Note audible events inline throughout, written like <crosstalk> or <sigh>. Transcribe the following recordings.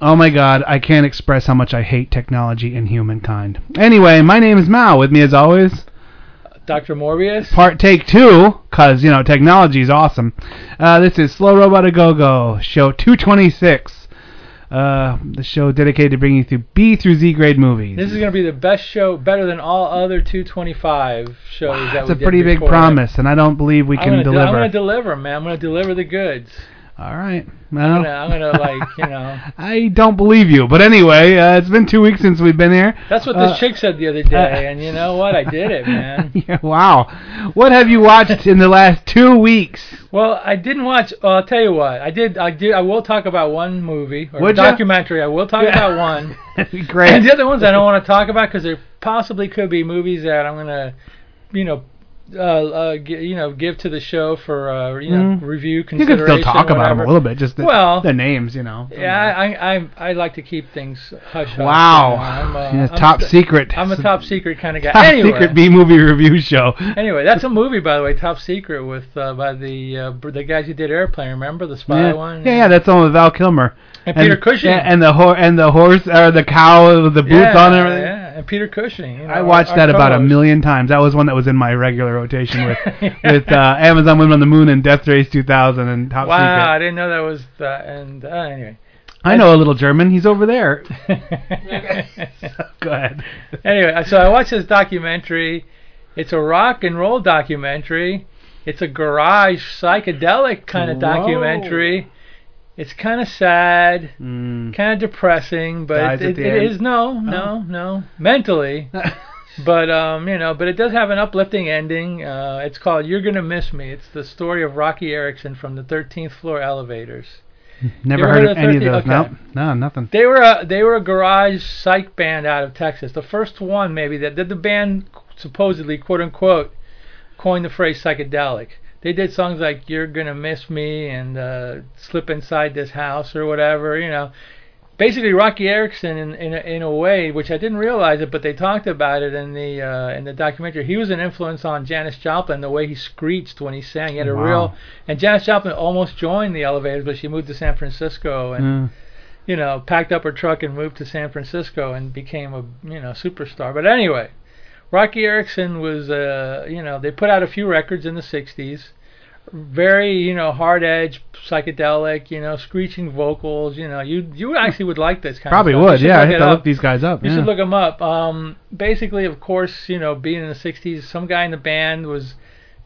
Oh my god, I can't express how much I hate technology and humankind. Anyway, my name is Mal. With me as always, Dr. Morbius. part take two, cause you know technology is awesome. Uh, this is Slow Robot A Go Go, show 226. Uh, the show dedicated to bringing you through B through Z grade movies. This is going to be the best show, better than all other 225 shows that That's a pretty big promise, and I don't believe we I'm can gonna, deliver. I'm going to deliver, man. I'm going to deliver the goods. All right. I'm Well, gonna, I'm gonna like, you know. <laughs> I don't believe you, but anyway, uh, it's been two weeks since we've been here. That's what this Uh, chick said the other day, and you know what? I did it, man. <laughs> yeah, wow. What have you watched in the last two weeks? Well, I didn't watch. Well, I'll tell you what. I did. I did. I will talk about one movie or Would documentary. I will talk Yeah. about one. <laughs> That'd be great. And the other ones I don't want to talk about because there possibly could be movies that I'm gonna, you know, uh, uh, gi- you know, give to the show for uh, you know Mm. review You can consideration. still talk about them whatever. a little bit, just the, Well, the names, you know. Yeah, I, I I like to keep things hush hush. Wow. I'm, uh, Yeah, I'm top st- secret. I'm a top secret kind of guy. Top anyway, secret B movie review show. Anyway, that's a movie, by the way, Top Secret, with uh, by the uh, br- the guys who did Airplane. Remember the spy yeah. one? yeah, yeah, that's the one with Val Kilmer. And Peter Cushing. yeah, and the ho- and the horse or the cow with the boots yeah, on and everything. Yeah, and Peter Cushing. You know, I watched our- that our about a million times. That was one that was in my regular rotation with <laughs> with uh, Amazon Women on the Moon and Death Race 2000 and Top Secret. Wow, I didn't know that was that. And uh, anyway. I know a little German. He's over there. <laughs> <laughs> Go ahead. anyway, so I watched this documentary. It's a rock and roll documentary. It's a garage psychedelic kind of Whoa. documentary. It's kind of sad, Mm. kind of depressing, but it, it, it no, no, no, mentally. <laughs> But um, you know, but it does have an uplifting ending. Uh, it's called "You're Gonna Miss Me." It's the story of Roky Erickson from the 13th floor elevators. <laughs> Never heard heard of of any of those. Okay. No, no, nothing. They were a they were a garage psych band out of Texas. The first one maybe that did the band supposedly quote unquote coined the phrase psychedelic. They did songs like "You're Gonna Miss Me" and uh, "Slip Inside This House" or whatever. You know, basically Roky Erickson in in a, in a way, which I didn't realize it, but they talked about it in the uh, in the documentary. He was an influence on Janis Joplin, the way he screeched when he sang. He had a Wow. real and Janis Joplin almost joined the Elevators, but she moved to San Francisco and Mm. you know, packed up her truck and moved to San Francisco and became a you know superstar. But anyway, Roky Erickson was uh you know they put out a few records in the '60s, very you know hard edge psychedelic, you know screeching vocals. You know you you actually would like this kind Probably of Probably would. Yeah, I look have to up. look these guys up. You yeah. should look them up. Um, basically, of course, you know, being in the '60s, some guy in the band was,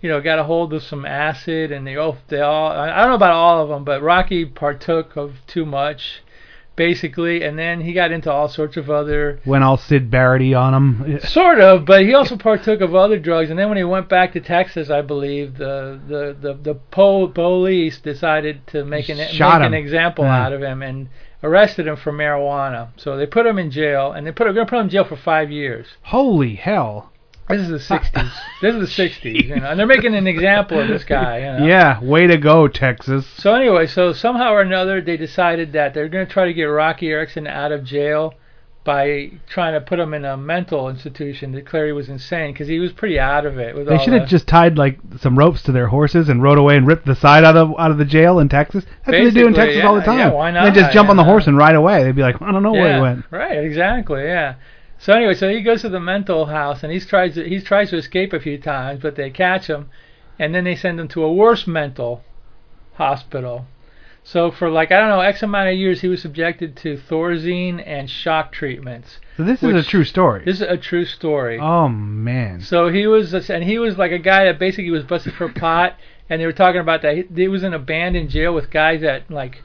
you know, got a hold of some acid, and they all, they all, I I don't know about all of them, but Roky partook of too much, basically, and then he got into all sorts of other, Went all Syd Barrett on him. <laughs> sort of, but he also partook of other drugs, and then when he went back to Texas, I believe the the the the po- police decided to make an Shot make an example Yeah. out of him and arrested him for marijuana. So they put him in jail, and they put they're gonna put him in jail for five years. Holy hell. This is the '60s. this is the '60s, you know, and they're making an example of this guy. You know? Yeah, way to go, Texas. So anyway, so somehow or another, they decided that they're going to try to get Roky Erickson out of jail by trying to put him in a mental institution. Declare he was insane because he was pretty out of it. With They should the- have just tied like some ropes to their horses and rode away and ripped the side out of out of the jail in Texas. That's what they do in Texas all the time. yeah, why not? They just jump on the horse and ride away. They'd be like, I don't know where yeah, he went. Right, exactly, yeah. So anyway, so he goes to the mental house and he's tries to, he tries to escape a few times, but they catch him, and then they send him to a worse mental hospital. So for like I don't know X amount of years, he was subjected to Thorazine and shock treatments. So this is a true story. This is a true story. oh man. So he was, and he was like a guy that basically was busted for <laughs> pot, and they were talking about that he, he was in a band in jail with guys that like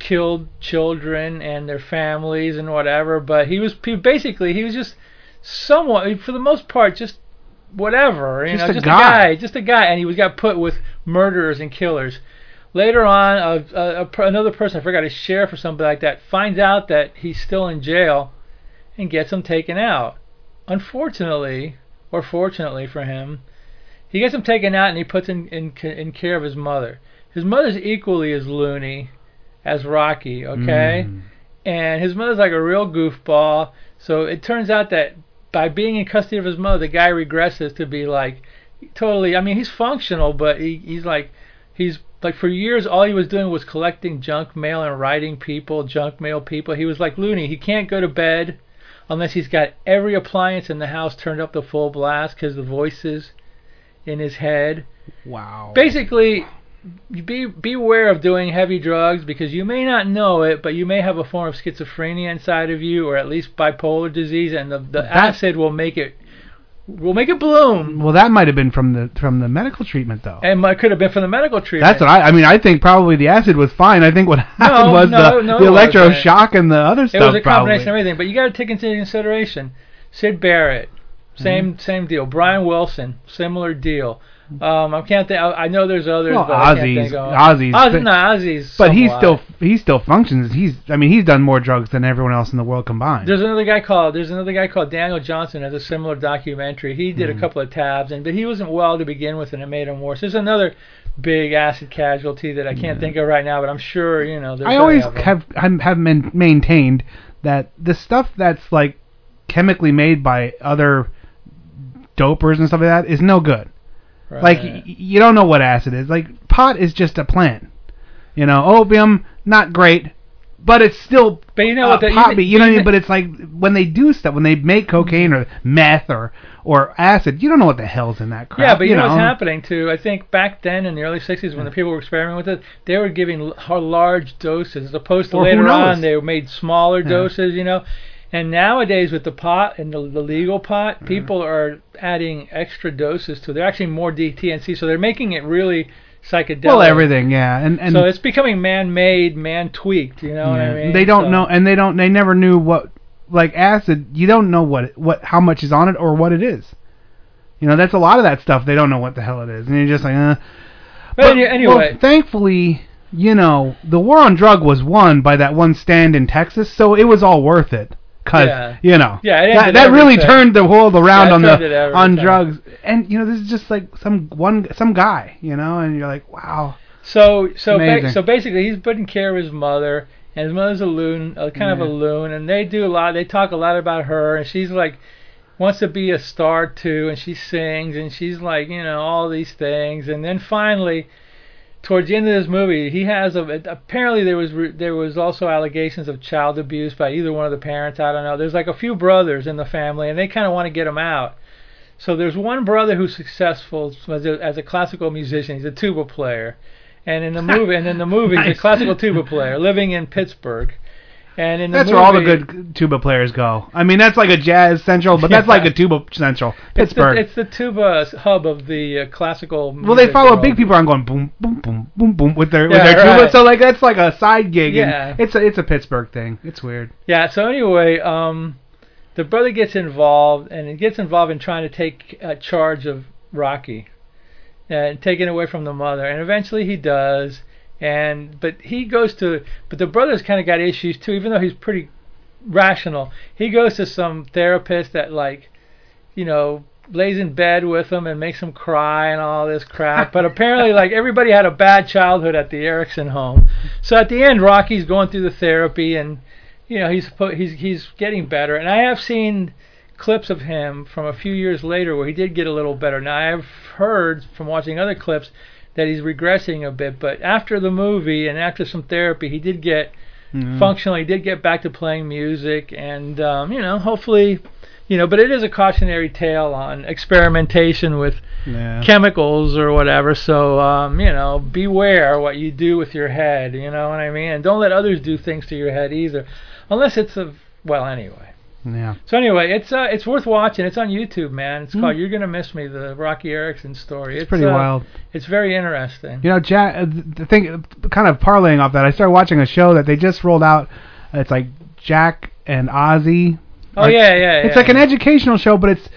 killed children and their families and whatever. But he was he, basically he was just somewhat, for the most part, just whatever, you Just know, a just guy. a guy, just a guy, and he was got put with murderers and killers. Later on, a, a, a, another person, I forgot, a sheriff or something like that, finds out that he's still in jail and gets him taken out. Unfortunately, or fortunately for him, he gets him taken out and he puts in in, in care of his mother. His mother's equally as loony as Roky, okay? Mm. And his mother's like a real goofball. So it turns out that by being in custody of his mother, the guy regresses to be like totally. I mean, he's functional, but he, he's like he's like for years all he was doing was collecting junk mail and writing people, junk mail people. He was like loony. He can't go to bed unless he's got every appliance in the house turned up to full blast because the voices in his head. Wow. Basically, be beware of doing heavy drugs because you may not know it, but you may have a form of schizophrenia inside of you, or at least bipolar disease, and the, the That- acid will make it will make it bloom. Well, that might have been from the from the medical treatment though. And it could have been from the medical treatment. That's what I. I mean, I think probably the acid was fine. I think what <laughs> happened was no, the no, the electroshock and the other stuff. It was a combination probably. of everything, but you got to take into consideration Syd Barrett, same Mm-hmm. same deal. Brian Wilson, similar deal. Um, I can't think. I, I know there's others, Well, but Ozzy's- Ozzy's- Ozzy, no, Ozzy's. But he still he still functions. He's I mean he's done more drugs than everyone else in the world combined. There's another guy called There's another guy called Daniel Johnston has a similar documentary. He did Mhm. a couple of tabs, and but he wasn't well to begin with, and it made him worse. There's another big acid casualty that I can't think of right now, but I'm sure you know. There's I always have have have main- maintained that the stuff that's like chemically made by other dopers and stuff like that is no good. Right. Like y- you don't know what acid is. Like pot is just a plant. You know, opium not great, but it's still but you know uh, what? The, poppy. You know what I mean? But it's like when they do stuff, when they make cocaine or meth or or acid, you don't know what the hell's in that crap. Yeah, but you, know, what's happening too. I think back then in the early '60s, when the people were experimenting with it, they were giving l- large doses, as opposed to Or who later knows? on they made smaller doses. You know, and nowadays with the pot and the, the legal pot, people are adding extra doses to. They're actually more DTNC, so they're making it really psychedelic. Well, everything, yeah, and and so it's becoming man-made, man-tweaked. You know what I mean? They don't So- know, and they don't. They never knew what like acid. You don't know what what how much is on it or what it is. You know, that's a lot of that stuff. They don't know what the hell it is, and you're just like, uh. But any- anyway. well, thankfully, you know, the war on drug was won by that one stand in Texas, so it was all worth it. Cause Yeah. you know, Yeah, that, that really turned the world around Yeah, on the on drugs, and you know, this is just like some one some guy, you know, and you're like, wow. So so ba- so basically, he's putting care of his mother, and his mother's a loon, a kind of a loon, and they do a lot. They talk a lot about her, and she's like wants to be a star too, and she sings, and she's like you know all these things, and then finally. Towards the end of this movie, he has a. Apparently, there was re- there was also allegations of child abuse by either one of the parents. I don't know. There's like a few brothers in the family, and they kind of want to get him out. So there's one brother who's successful as a, as a classical musician. He's a tuba player, and in the movie, and in the movie, he's a <laughs> classical tuba player living in Pittsburgh. And in the That's movie, where all the good tuba players go. I mean, that's like a jazz central, but that's <laughs> Yeah. like a tuba central. it's the, Pittsburgh. it's the tuba hub of the uh, classical. well, they follow world. big people around going boom, boom, boom, boom, boom with their with Yeah, their tuba. So like that's like a side gig. and Yeah. it's a it's a Pittsburgh thing. It's weird. Yeah. So anyway, um, the brother gets involved, and he gets involved in trying to take uh, charge of Roky, and take it away from the mother, and eventually he does. And but he goes to, but the brother's kind of got issues too, even though he's pretty rational. He goes to some therapist that like, you know, lays in bed with him and makes him cry and all this crap. But apparently, like everybody had a bad childhood at the Erickson home. So at the end, Roky's going through the therapy and you know he's he's he's getting better. And I have seen clips of him from a few years later where he did get a little better. Now I've heard from watching other clips that he's regressing a bit, but after the movie and after some therapy, he did get Mm. functionally he did get back to playing music and um, you know hopefully you know but it is a cautionary tale on experimentation with Yeah. chemicals or whatever so um, you know beware what you do with your head you know what I mean and don't let others do things to your head either unless it's a well anyway Yeah. so anyway it's uh, it's worth watching it's on YouTube man it's Hmm. called You're Gonna Miss Me the Roky Erickson story it's, Pretty uh, wild. it's very interesting You know, Jack. uh, The thing, kind of parlaying off that, I started watching a show that they just rolled out. It's like Jack and Ozzy. oh yeah yeah It's yeah. like an educational show, but it's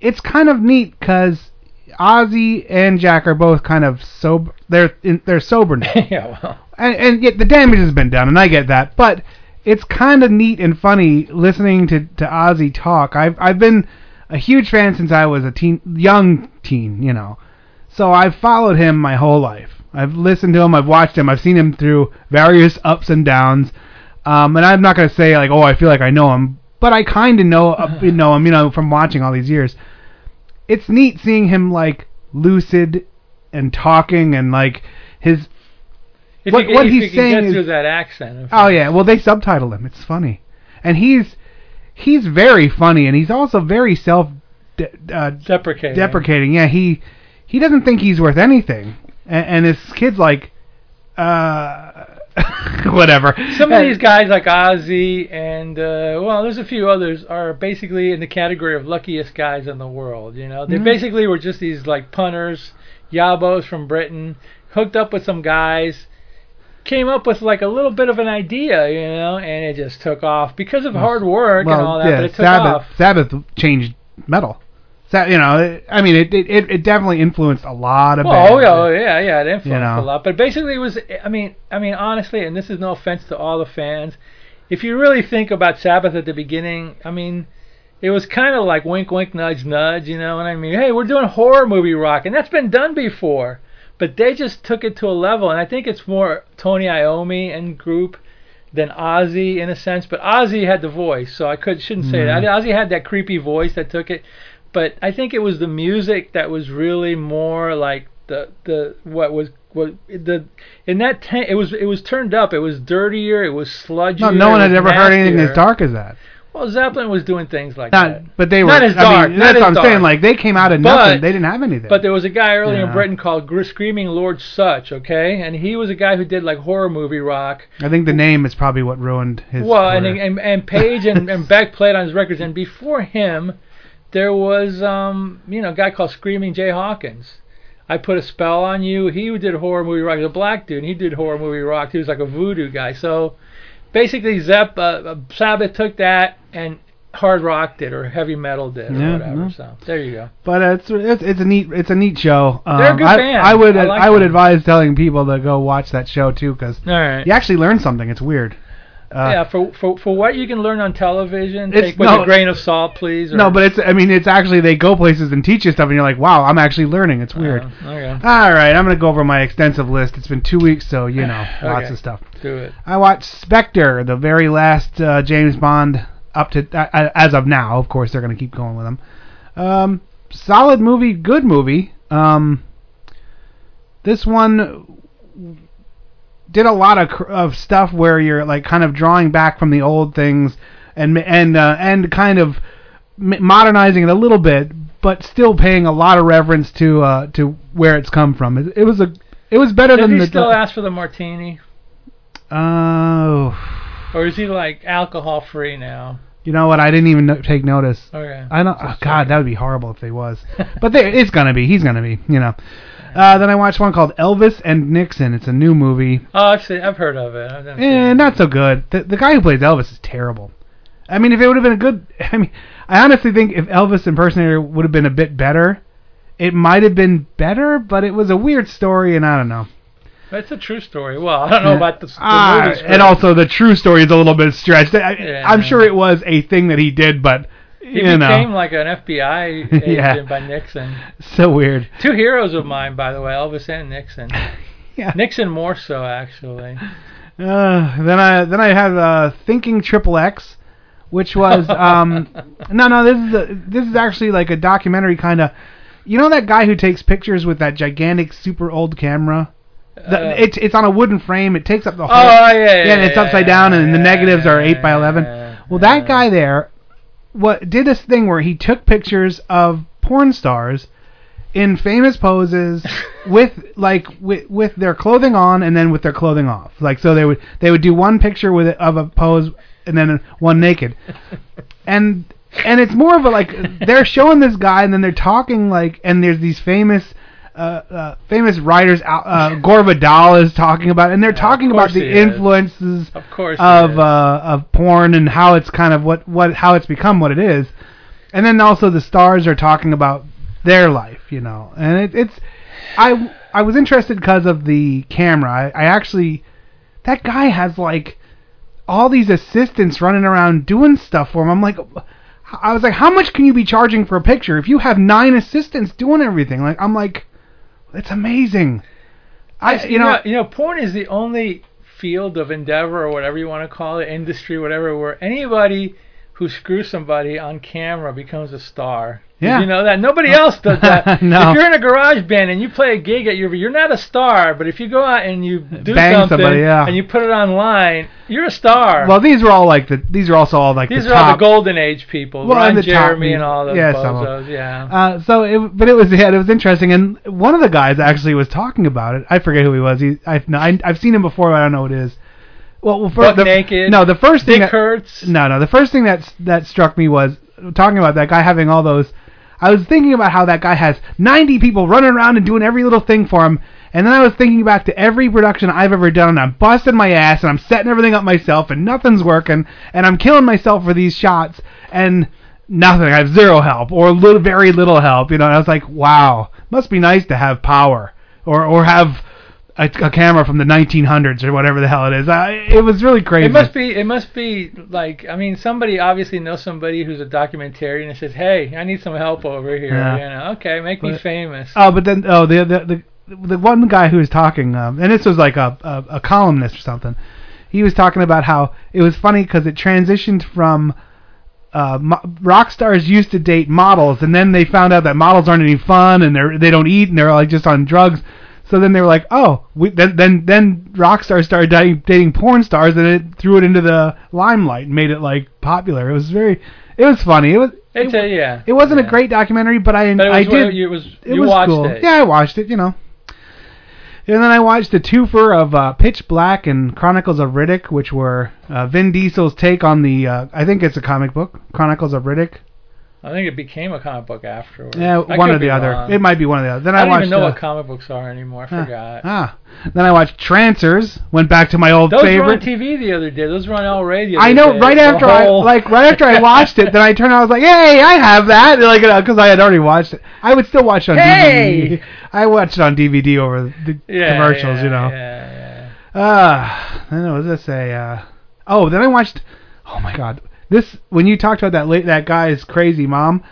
it's kind of neat because Ozzy and Jack are both kind of sober. They're in, they're sober now, <laughs> yeah well and, and yet the damage has been done, and I get that. But it's kind of neat and funny listening to to Ozzy talk. I've I've been a huge fan since I was a teen, young teen, you know. So I've followed him my whole life. I've listened to him. I've watched him. I've seen him through various ups and downs. Um, and I'm not gonna say like, oh, I feel like I know him, but I kind of know uh, <laughs> you know him, you know, from watching all these years. It's neat seeing him like lucid and talking and like his If What- you, what he's saying is- through that accent. Oh yeah, well they subtitle him. It's funny, and he's he's very funny, and he's also very self de- uh, Deprecating. deprecating. Yeah, he he doesn't think he's worth anything, and, and his kid's like, uh, <laughs> whatever. Some of these guys like Ozzy and uh, well, there's a few others are basically in the category of luckiest guys in the world. You know, they Mhm. basically were just these like punters, yabos from Britain, hooked up with some guys, came up with like a little bit of an idea, you know, and it just took off because of hard work well, and all that. yeah, but it took Sabbath off. Sabbath changed metal. So, you know, it- I mean, it, it it definitely influenced a lot of. Well, oh, bands. oh yeah, oh, yeah, yeah, it influenced You know. a lot. But basically, it was. I mean, I mean, honestly, and this is no offense to all the fans. If you really think about Sabbath at the beginning, I mean, it was kind of like wink, wink, nudge, nudge. You know what I mean? Hey, we're doing horror movie rock, and that's been done before. But they just took it to a level, and I think it's more Tony Iommi and group than Ozzy in a sense. But Ozzy had the voice, so I could shouldn't say that. Mhm. Ozzy had that creepy voice that took it but I think it was the music that was really more like the the what was what the in that ta- it was it was turned up. It was dirtier. It was sludgy. No, no one had ever heard anything as dark as that. Well, Zeppelin was doing things like Not, that. but they were. Not as I dark, mean, not that's as what I'm saying. Like they came out of But- nothing. They didn't have anything. But there was a guy early Yeah. in Britain called Gr- Screaming Lord Sutch, okay, and he was a guy who did like horror movie rock. I think the name is probably what ruined his. well, and, and and Page and, and <laughs> Beck played on his records, and before him, there was um you know a guy called Screaming Jay Hawkins. I put a spell on you. He did horror movie rock. He was a black dude. And he did horror movie rock. He was like a voodoo guy. So basically, Zepp, uh, uh, Sabbath took that and hard rock did, or heavy metal did, or Yeah, whatever. yeah. So there you go. But it's, it's it's a neat it's a neat show. Um, They're a good I, band. I would I like I would them. advise telling people to go watch that show too because right. you actually learn something. It's weird. Uh, yeah, for, for for what you can learn on television, take with no- a grain of salt, please. Or, No, but it's I mean it's actually they go places and teach you stuff and you're like wow I'm actually learning. It's weird. Uh, okay, All right, I'm gonna go over my extensive list. It's been two weeks, so you know <sighs> lots of stuff. do it. I watched Spectre, the very last uh, James Bond up to uh, as of now. Of course, they're going to keep going with them. Um, solid movie, good movie. Um, this one did a lot of of stuff where you're like kind of drawing back from the old things and and uh, and kind of modernizing it a little bit, but still paying a lot of reverence to uh, to where it's come from. It, it was a it was better Does than he the. still ask for the martini, Oh, or is he like alcohol free now? you know what? I didn't even no- take notice. Okay. I don't. Just Oh, God, that would be horrible if they was. but they, it's gonna be. He's gonna be. You know. Uh, then I watched one called Elvis and Nixon. It's a new movie. Oh, I've seen, I've heard of it. I've never seen Eh, it. not so good. The the guy who plays Elvis is terrible. I mean, if it would have been a good, <laughs> I mean, I honestly think if Elvis impersonator would have been a bit better, it might have been better. But it was a weird story, and I don't know. It's a true story. Well, I don't know about the, the Ah, movie script. and also the true story is a little bit stretched. I, Yeah. I'm sure it was a thing that he did, but he you know, became like an FBI <laughs> agent Yeah. by Nixon. so weird. Two heroes of mine, by the way, Elvis and Nixon. <laughs> Yeah. Nixon more so, actually. Uh, then I then I had uh, Thinking Triple X, which was um <laughs> no no this is a, this is actually like a documentary kind of. You know that guy who takes pictures with that gigantic super old camera? The, Uh, it's it's on a wooden frame. It takes up the whole. Oh yeah, yeah, yeah, and it's yeah, upside down, and the negatives are eight by eleven. Well, that guy there, what did this thing where he took pictures of porn stars in famous poses <laughs> with like with with their clothing on and then with their clothing off. Like so they would they would do one picture with it of a pose and then one naked. And and it's more of a like they're showing this guy and then they're talking like and there's these famous uh, uh, famous writers, uh, uh, <laughs> Gore Vidal is talking about, and they're Yeah, talking about the he is. influences Of course. of uh, of porn and how it's kind of what what how it's become what it is, and then also the stars are talking about their life, you know, and it, it's I I was interested because of the camera. I, I actually that guy has like all these assistants running around doing stuff for him. I'm like, I was like, how much can you be charging for a picture if you have nine assistants doing everything? Like, I'm like, it's amazing. I, you know, you know, porn is the only field of endeavor or whatever you want to call it, industry, whatever, where anybody who screws somebody on camera becomes a star. Did Yeah. you know that nobody else does that. <laughs> No. If you're in a garage band and you play a gig at your, you're not a star. But if you go out and you do Bang something somebody, yeah. and you put it online, you're a star. well, these are all like the, these are also all like These the are all the golden age people. Well, Ron the Jeremy me- and all those yeah, some of bozos. Yeah. Uh, so, it, but it was yeah, it was interesting, and one of the guys actually was talking about it. I forget who he was. He, I, no, I I've seen him before, but I don't know who it is. Well, well Buck first, the, naked. No, the first thing Dick that, Hurts. No, no. The first thing that that struck me was talking about that guy having all those. I was thinking about how that guy has 90 people running around and doing every little thing for him, and then I was thinking back to every production I've ever done, and I'm busting my ass, and I'm setting everything up myself, and nothing's working, and I'm killing myself for these shots, and nothing. I have zero help or little, very little help. You know, and I was like, wow, must be nice to have power or or have. A, a camera from the 1900s or whatever the hell it is. I, it was really crazy. It must be. It must be like. I mean, somebody obviously knows somebody who's a documentarian and says, "Hey, I need some help over here." Yeah. You know, okay, make me famous. Oh, but then oh the the the, the one guy who was talking, um, and this was like a, a a columnist or something. He was talking about how it was funny because it transitioned from uh, mo- rock stars used to date models, and then they found out that models aren't any fun, and they're they don't eat, and they're like just on drugs. So then they were like, oh, we, then then then rock stars started dating, dating porn stars, and it threw it into the limelight and made it like popular. It was very, it was funny. It was. It's it, a, yeah. it wasn't yeah. a great documentary, but I But it I was, did It was. it you was watched cool. it. Yeah, I watched it. You know. And then I watched the twofer of uh, Pitch Black and Chronicles of Riddick, which were uh, Vin Diesel's take on the. Uh, I think it's a comic book, Chronicles of Riddick. I think it became a comic book afterwards. Yeah, I one or the other. wrong. It might be one or the other. Then I I, don't watched. even know uh, what comic books are anymore. I ah, forgot. Ah, then I watched Trancers. Went back to my old Those were on favorite. TV the other day. Those were on L Radio. I know. Right after I like right after I <laughs> watched it, then I turned. On I was like, "Hey, I have that!" Like because I had already watched it. I would still watch it on Hey! DVD. I watched it on DVD over the yeah, commercials. yeah, you know. Yeah, yeah. Uh, I know. What was I say? Uh, oh, then I watched. Oh my God, this when you talked about that late that guy's crazy mom.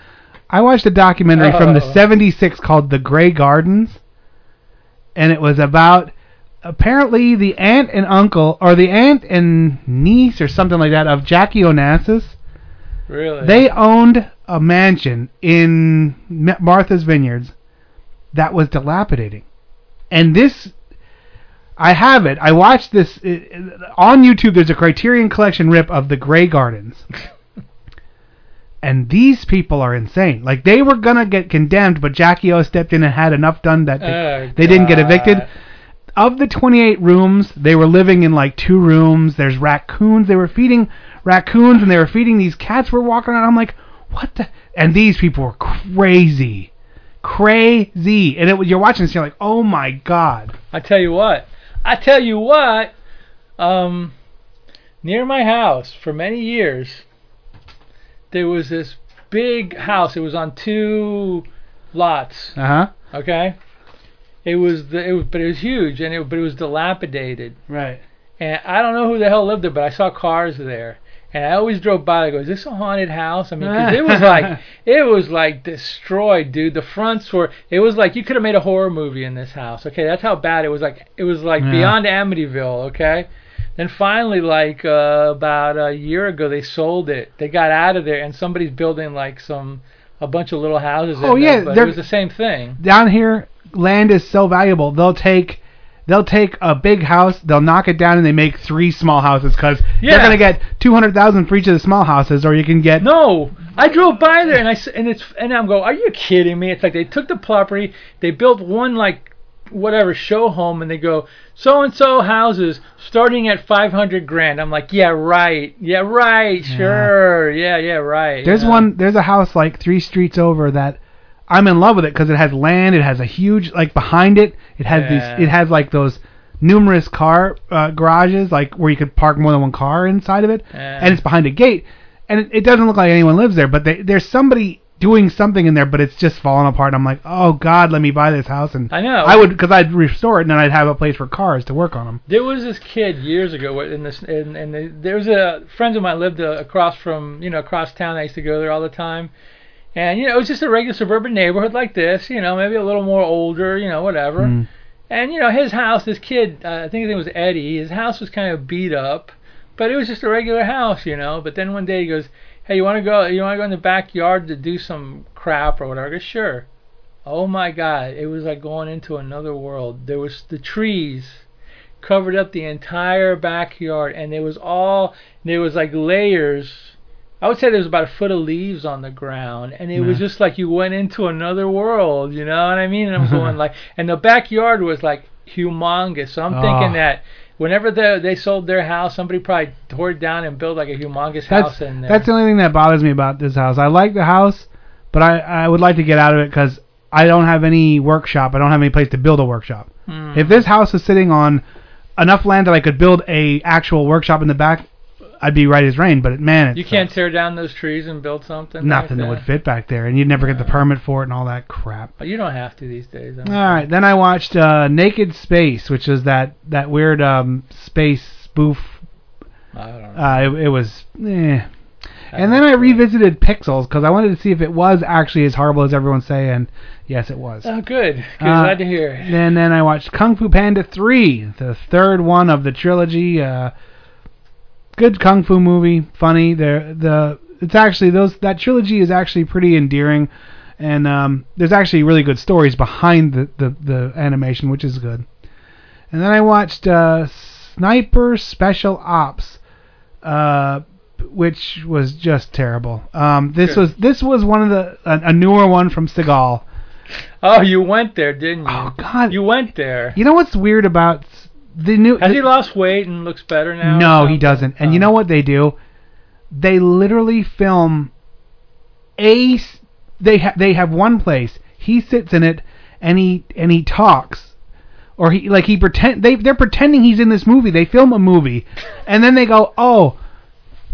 I watched a documentary from the Oh. '76 called The Grey Gardens, and it was about apparently the aunt and uncle, or the aunt and niece, or something like that, of Jackie Onassis. Really? They owned a mansion in Ma- Martha's Vineyards that was dilapidating. And this, I have it. I watched this it, it- on YouTube. There's a Criterion Collection rip of the Grey Gardens. <laughs> and these people are insane. Like they were gonna get condemned, but Jackie O stepped in and had enough done that they, Oh, they didn't get evicted of the 28 rooms, they were living in like two rooms. There's raccoons. They were feeding raccoons and they were feeding these cats were walking around. I'm like, what the? And these people were crazy. Crazy. And it, was- you're watching this, and you're like, oh my god. I tell you what. I tell you what. Um, near my house for many years, there was this big house. It was on two lots. Uh huh. Okay. It was the it was, but it was huge and it but it was dilapidated. Right. And I don't know who the hell lived there, but I saw cars there. And I always drove by. I go, "Is this a haunted house?" I mean, 'cause it was like <laughs> it was like destroyed, dude. The fronts were. It was like you could have made a horror movie in this house. Okay, that's how bad it was. Like it was like Yeah. beyond Amityville. Okay. Then finally, like uh, about a year ago, they sold it. They got out of there, and somebody's building like some a bunch of little houses. Oh, in yeah, there, but it was the same thing. Down here, land is so valuable. They'll take. They'll take a big house, they'll knock it down, and they make three small houses because Yeah. they're gonna get two hundred thousand for each of the small houses, or you can get No, I drove by there and I and it's and I'm going, are you kidding me? It's like they took the property, they built one like whatever show home, and they go so and so houses starting at 500 grand. I'm like, yeah, right, yeah, right, sure, yeah, yeah, right. There's yeah. one. There's a house like three streets over that I'm in love with it because it has land. It has a huge like behind it. It has Yeah. these. It has like those numerous car uh, garages like where you could park more than one car inside of it, Yeah. and it's behind a gate. And it, it doesn't look like anyone lives there, but they, there's somebody doing something in there, but it's just falling apart. I'm like, oh God, let me buy this house, and I know. I would because I'd restore it, and then I'd have a place for cars to work on them. There was this kid years ago in this, and and there was a friend of mine lived uh, across from, you know, across town. I used to go there all the time, and you know, it was just a regular suburban neighborhood like this, you know, maybe a little more older, you know, whatever. Mm. And you know, his house, this kid, uh, I think his name was Eddie. His house was kind of beat up, but it was just a regular house, you know. But then one day he goes, "Hey, you want to go? You want to go in the backyard to do some crap or whatever?" I go, "Sure." Oh my God! It was like going into another world. There was the trees covered up the entire backyard, and it was all there was like layers. I would say there was about a foot of leaves on the ground, and it was just like you went into another world. You know what I mean? And I'm going <laughs> like, and the backyard was like humongous. So I'm Oh. thinking that whenever they they sold their house, somebody probably tore it down and built like a humongous house That's in there. that's the only thing that bothers me about this house. I like the house, but I I would like to get out of it because I don't have any workshop. I don't have any place to build a workshop. Hmm. If this house is sitting on enough land that I could build a actual workshop in the back, I'd be right as rain. But man, it you can't sucks. tear down those trees and build something. nothing like that would fit back there, and you'd never get the permit for it and all that crap. But you don't have to these days. I All right, then I watched uh, Naked Space, which is that that weird um, space spoof. I don't know. Uh, it, it was, eh. And then I revisited Pixels because I wanted to see if it was actually as horrible as everyone's saying. And yes, it was. Oh, good. Good. Uh, Glad to hear. And then I watched Kung Fu Panda 3, the third one of the trilogy. Uh, good kung fu movie, funny. The the it's actually those that trilogy is actually pretty endearing, and um, there's actually really good stories behind the, the the animation, which is good. And then I watched uh, Sniper Special Ops, uh, which was just terrible. Um, this was this was one of the a, a newer one from Seagal. Oh, you went there, didn't you? Oh God! You went there. You know what's weird about the new? Has the- he lost weight and looks better now? no, he doesn't. And Oh. you know what they do? They literally film a. They ha- they have one place. He sits in it, and he and he talks, or he like he pretend they they're pretending he's in this movie. They film a movie, <laughs> and then they go, oh.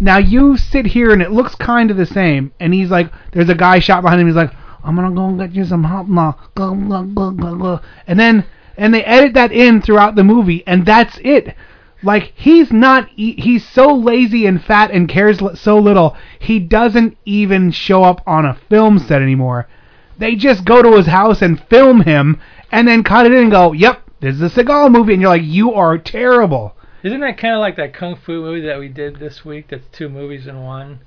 Now you sit here and it looks kind of the same, and he's like, there's a guy shot behind him. He's like, I'm gonna go and get you some hot go. and then and they edit that in throughout the movie, and that's it. Like he's not, he's so lazy and fat and cares so little. He doesn't even show up on a film set anymore. They just go to his house and film him, and then cut it in and go, "Yep, this is a Seagal movie," and you're like, "You are terrible." Isn't that kind of like that kung fu movie that we did this week? That's two movies in one.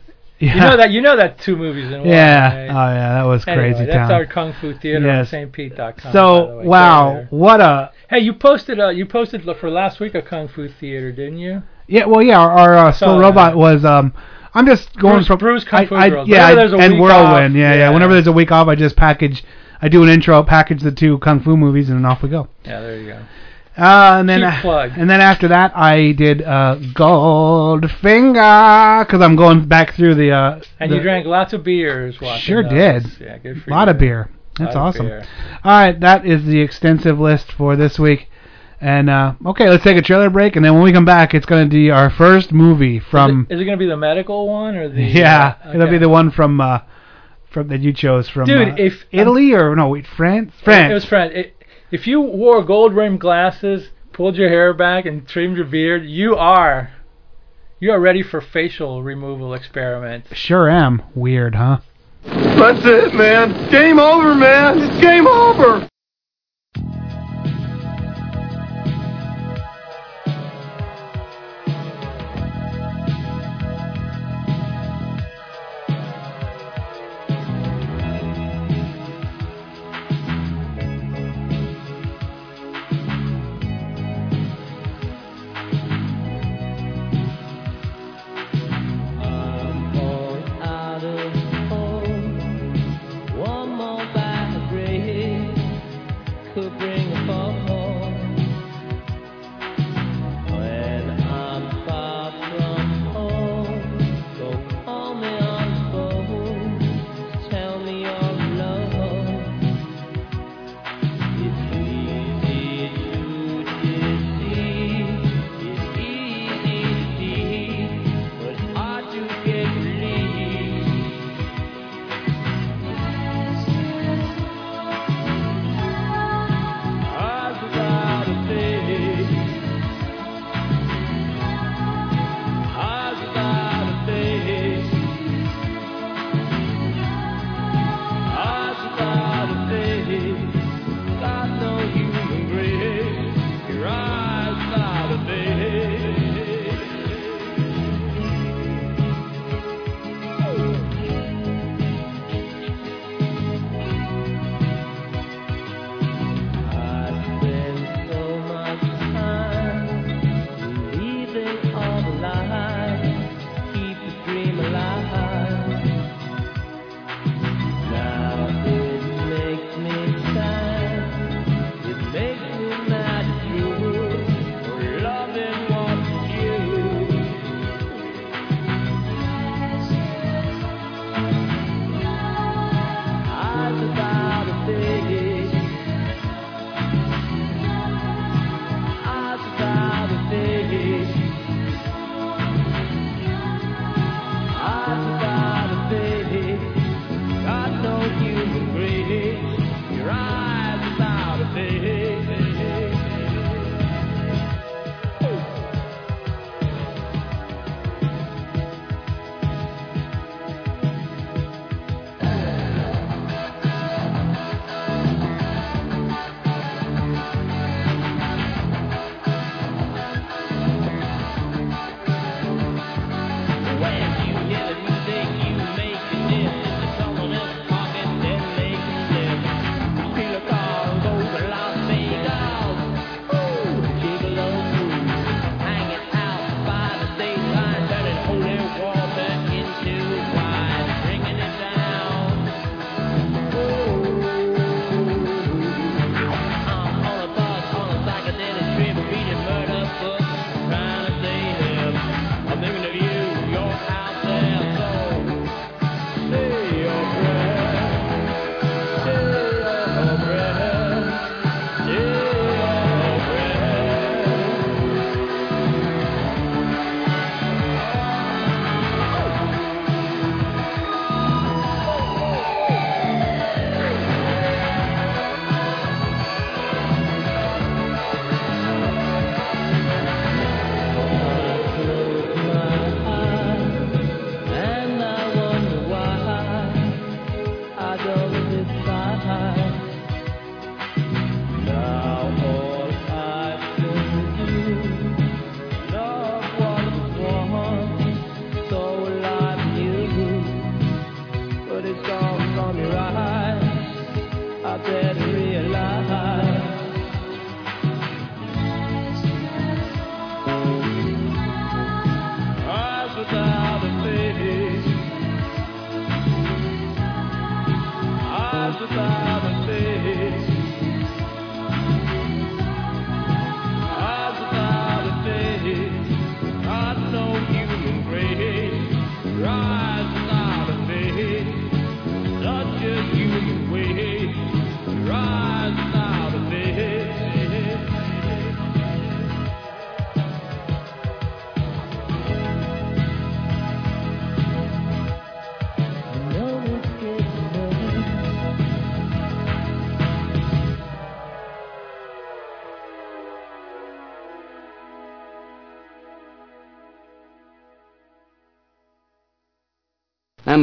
Yeah. You know that. You know that two movies in one. Yeah. right? Oh yeah, that was Anyway, crazy that's town. our kung fu theater Yes. on stpete.com. by the so way. Wow, what a Hey, you posted uh, you posted for last week a kung fu theater, didn't you? yeah. Well, yeah, our, our uh, Still that. Robot was um. I'm just going Bruce- from Bruce Kung I, Fu I, Girls. Yeah, Whenever I- and Whirlwind. off, yeah, yeah, yeah. Whenever there's a week off, I just package. I do an intro, package the two kung fu movies, and then off we go. Yeah, there you go. Uh, and then uh, plug. and then after that, I did uh, Goldfinger because I'm going back through the. Uh, And the, you drank lots of beers. Watching Sure those. did. Yeah, good for a lot you. of beer. That's awesome. beer. All right, that is the extensive list for this week. And uh, okay, let's take a trailer break, and then when we come back, it's going to be our first movie from. Is it, going to be the medical one or the? yeah, uh, it'll be the one from uh, from that you chose from. Dude, uh, if- Italy or no, wait, France, France. It France. was France. It, if you wore gold rimmed glasses, pulled your hair back, and trimmed your beard, you are you are ready for facial removal experiments. Sure am. Weird, huh? That's it, man. Game over, man. It's game over.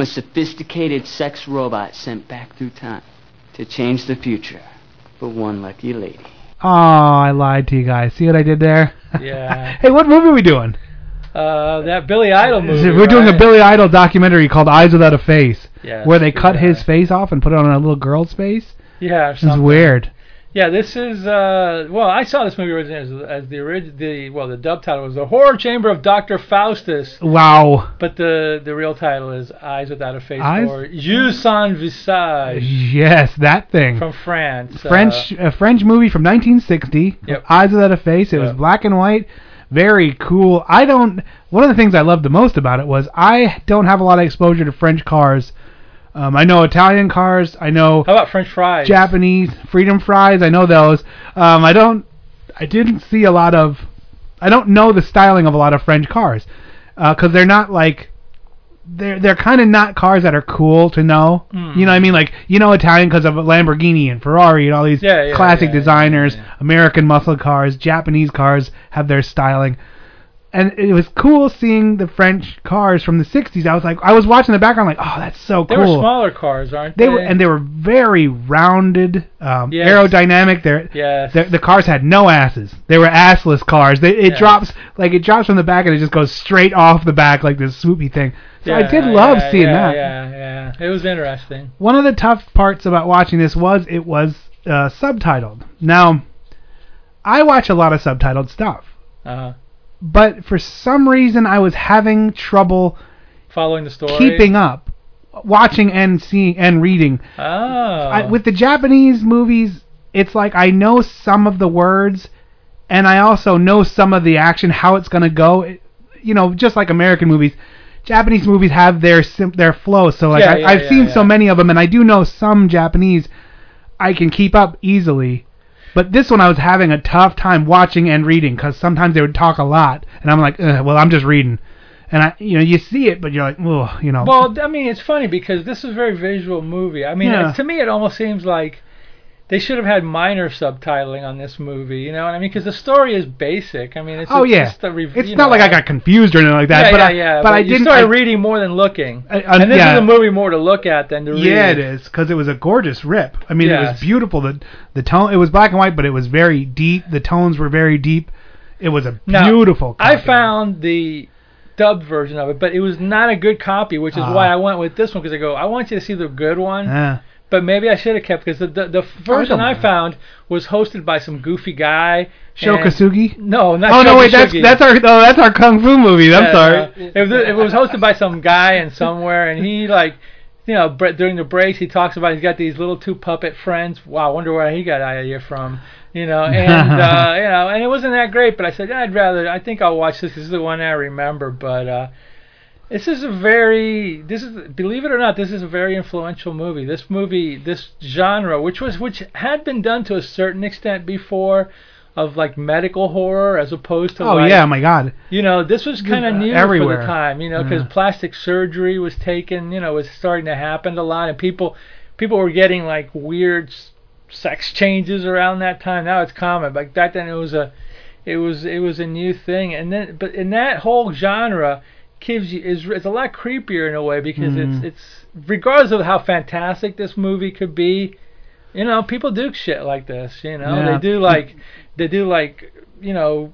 I'm a sophisticated sex robot sent back through time to change the future for one lucky lady. Oh, I lied to you guys. See what I did there? <laughs> Yeah. hey, what movie are we doing? Uh, that Billy Idol movie. We're doing a? Billy Idol documentary called Eyes Without a Face, Yeah, where they cut that. his face off and put it on a little girl's face. Yeah, or It's weird. Yeah, this is uh well, I saw this movie originally as, as the original the well the dub title was The Horror Chamber of Dr. Faustus, Wow. but the the real title is Eyes Without a Face Eyes- or Yeux sans visage Yes, that thing. from France. French, Uh, a French movie from 1960. Yep. Eyes Without a Face. It was black and white. Very cool. I don't. One of the things I loved the most about it was I don't have a lot of exposure to French cars. Um, I know Italian cars. I know how about French fries? Japanese freedom fries. I know those. Um, I don't. I didn't see a lot of. I don't know the styling of a lot of French cars because they're not like. They're they're kind of not cars that are cool to know. Mm. You know what I mean? Like you know Italian because of Lamborghini and Ferrari and all these Yeah, yeah, classic yeah, designers. American muscle cars, Japanese cars have their styling. And it was cool seeing the French cars from the 60s. I was like, I was watching the background, like, oh, that's so They cool. They were smaller cars, aren't they? They were, and they were very rounded, um, Yes. aerodynamic. They're, yes. the, the cars had no asses. They were assless cars. They, it Yeah. drops like it drops from the back and it just goes straight off the back like this swoopy thing. So I did love yeah, seeing yeah, that. Yeah, yeah. It was interesting. One of the tough parts about watching this was it was uh, subtitled. Now, I watch a lot of subtitled stuff, Uh, but for some reason I was having trouble following the story. keeping up, watching and seeing and reading. Oh. I, with the Japanese movies, it's like I know some of the words, and I also know some of the action, how it's gonna go. It, you know, just like American movies, Japanese movies have their sim- their flow. So like Yeah, I, yeah, I've yeah, seen yeah. so many of them, and I do know some Japanese. I can keep up easily. But this one I was having a tough time watching and reading because sometimes they would talk a lot, and I'm like, well, I'm just reading, and I, you know, you see it, but you're like, well, you know. Well, I mean, it's funny because this is a very visual movie. I mean, Yeah. to me, it almost seems like they should have had minor subtitling on this movie. You know what I mean? Because the story is basic. I mean, it's oh a, yeah, just a rev- it's not know, like I got confused or anything like that. yeah, but yeah, I, yeah. but, I didn't. started I- reading more than looking. I- I- and this yeah. is a movie more to look at than to read. Yeah, it is because it was a gorgeous rip. I mean, it was beautiful. The the tone. It was black and white, but it was very deep. The tones were very deep. It was a Now, beautiful. I found the dubbed version of it, but it was not a good copy, which is Ah. why I went with this one because I go, I want you to see the good one. Yeah. But maybe I should have kept because the the, the version don't I, found was hosted by some goofy guy. Sho and- Kosugi. No, not Oh no, wait, that's that's our oh that's our kung fu movie. I'm Yeah, sorry. It, was, it was hosted by some guy and somewhere, and he like, you know, during the breaks he talks about he's got these little two puppet friends. Wow, I wonder where he got that idea from. You know, <laughs> and uh, you know, and it wasn't that great, but I said I'd rather. I think I'll watch this. This is the one I remember, but. uh this is a very this is believe it or not this is a very influential movie this movie this genre which was which had been done to a certain extent before of like medical horror as opposed to Oh like, yeah, my God. you know, this was kind of Uh, new for the time, you know, because Yeah. plastic surgery was taken, you know, was starting to happen a lot, and people people were getting like weird sex changes around that time. Now it's common, but back then it was a it was it was a new thing, and then but in that whole genre gives you is it's a lot creepier in a way because Mhm. it's it's regardless of how fantastic this movie could be, you know, people do shit like this, you know, Yeah. they do like they do like you know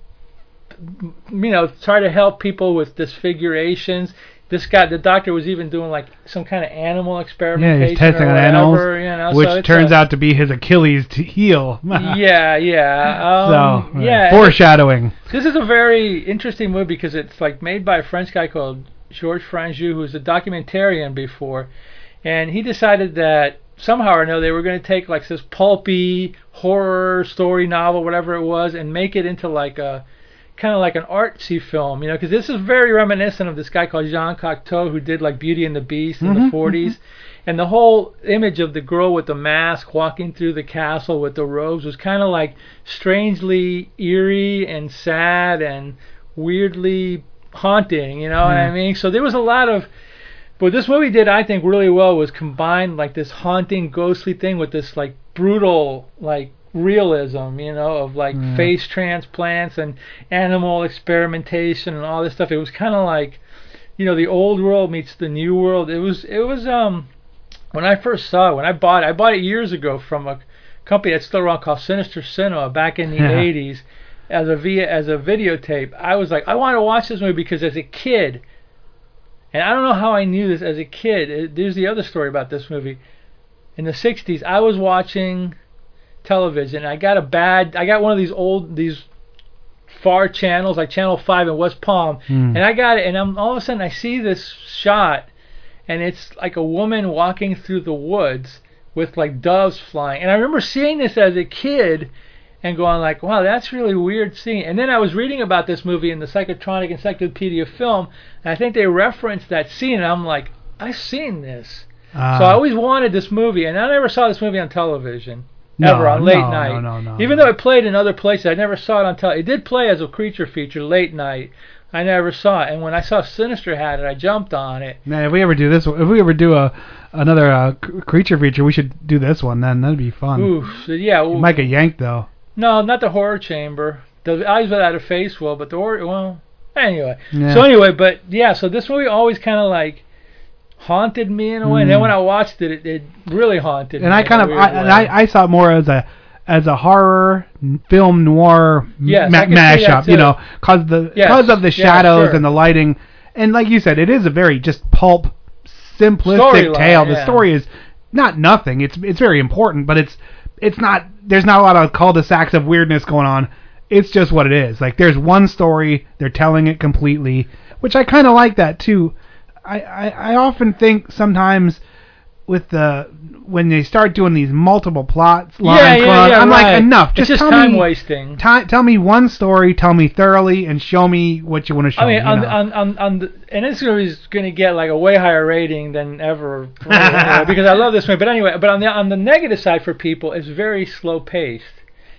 you know, try to help people with disfigurations. This guy, the doctor, was even doing like some kind of animal experimentation. Yeah, he's testing on animals, you know, which so turns a- out to be his Achilles to heel. <laughs> yeah, yeah, um, so yeah. foreshadowing. This is a very interesting movie because it's like made by a French guy called Georges Franju, who was a documentarian before, and he decided that somehow or another they were going to take like this pulpy horror story novel, whatever it was, and make it into like a kind of like an artsy film, you know, because this is very reminiscent of this guy called Jean Cocteau who did like Beauty and the Beast in Mhm, the 40s. And the whole image of the girl with the mask walking through the castle with the robes was kind of like strangely eerie and sad and weirdly haunting, you know what I mean? So there was a lot of but this movie did I think really well was combine like this haunting ghostly thing with this like brutal like realism, you know, of like Yeah. face transplants and animal experimentation and all this stuff. It was kind of like you know, the old world meets the new world. It was it was um when I first saw it, when I bought it, I bought it years ago from a company that's still around called Sinister Cinema back in the <laughs> Yeah. 80s as a via as a videotape. I was like, I want to watch this movie because as a kid, and I don't know how I knew this as a kid. It, there's the other story about this movie. In the 60s, I was watching television. I got a bad. I got one of these old these far channels like Channel 5 in West Palm, Hmm. and I got it. And I'm all of a sudden I see this shot, and it's like a woman walking through the woods with like doves flying. And I remember seeing this as a kid and going like, wow, that's really weird scene. And then I was reading about this movie in the Psychotronic Encyclopedia of Film, and I think they referenced that scene, and I'm like, I've seen this. Uh, So I always wanted this movie, and I never saw this movie on television. No, ever on late no, night. no, no, no, Even though it played in other places, I never saw it on television. It did play as a creature feature late night. I never saw it, and when I saw Sinister had it, I jumped on it. Man, if we ever do this, one if we ever do a another uh, c- creature feature, we should do this one. Then that'd be fun. Ooh, so yeah. You well- might get yanked though. No, not the horror chamber. The eyes without a face will, but the horror. Well, anyway. Yeah. So anyway, but yeah. So this movie always kind of like haunted me in a way. And then Mm. when I watched it, it, it really haunted me. and I kind of, I, and. I, I saw it more as a as a horror film noir Yes, ma- I can see that mashup. You know, cause the Yes, cause of the yeah, shadows sure. and the lighting, and like you said, it is a very just pulp, simplistic tale. The yeah. story is not nothing. It's it's very important, but it's it's not. There's not a lot of cul-de-sacs of weirdness going on. It's just what it is. Like there's one story, they're telling it completely, which I kind of like that too. I, I I often think sometimes with the when they start doing these multiple plots lines yeah, yeah, on, yeah, I'm right. like enough. It's Just, just tell time me, wasting. ti- tell me one story, tell me thoroughly, and show me what you want to show I mean, me. on, on on on the, and this movie is going to get like a way higher rating than ever <laughs> because I love this movie. But anyway, but on the on the negative side for people, it's very slow paced.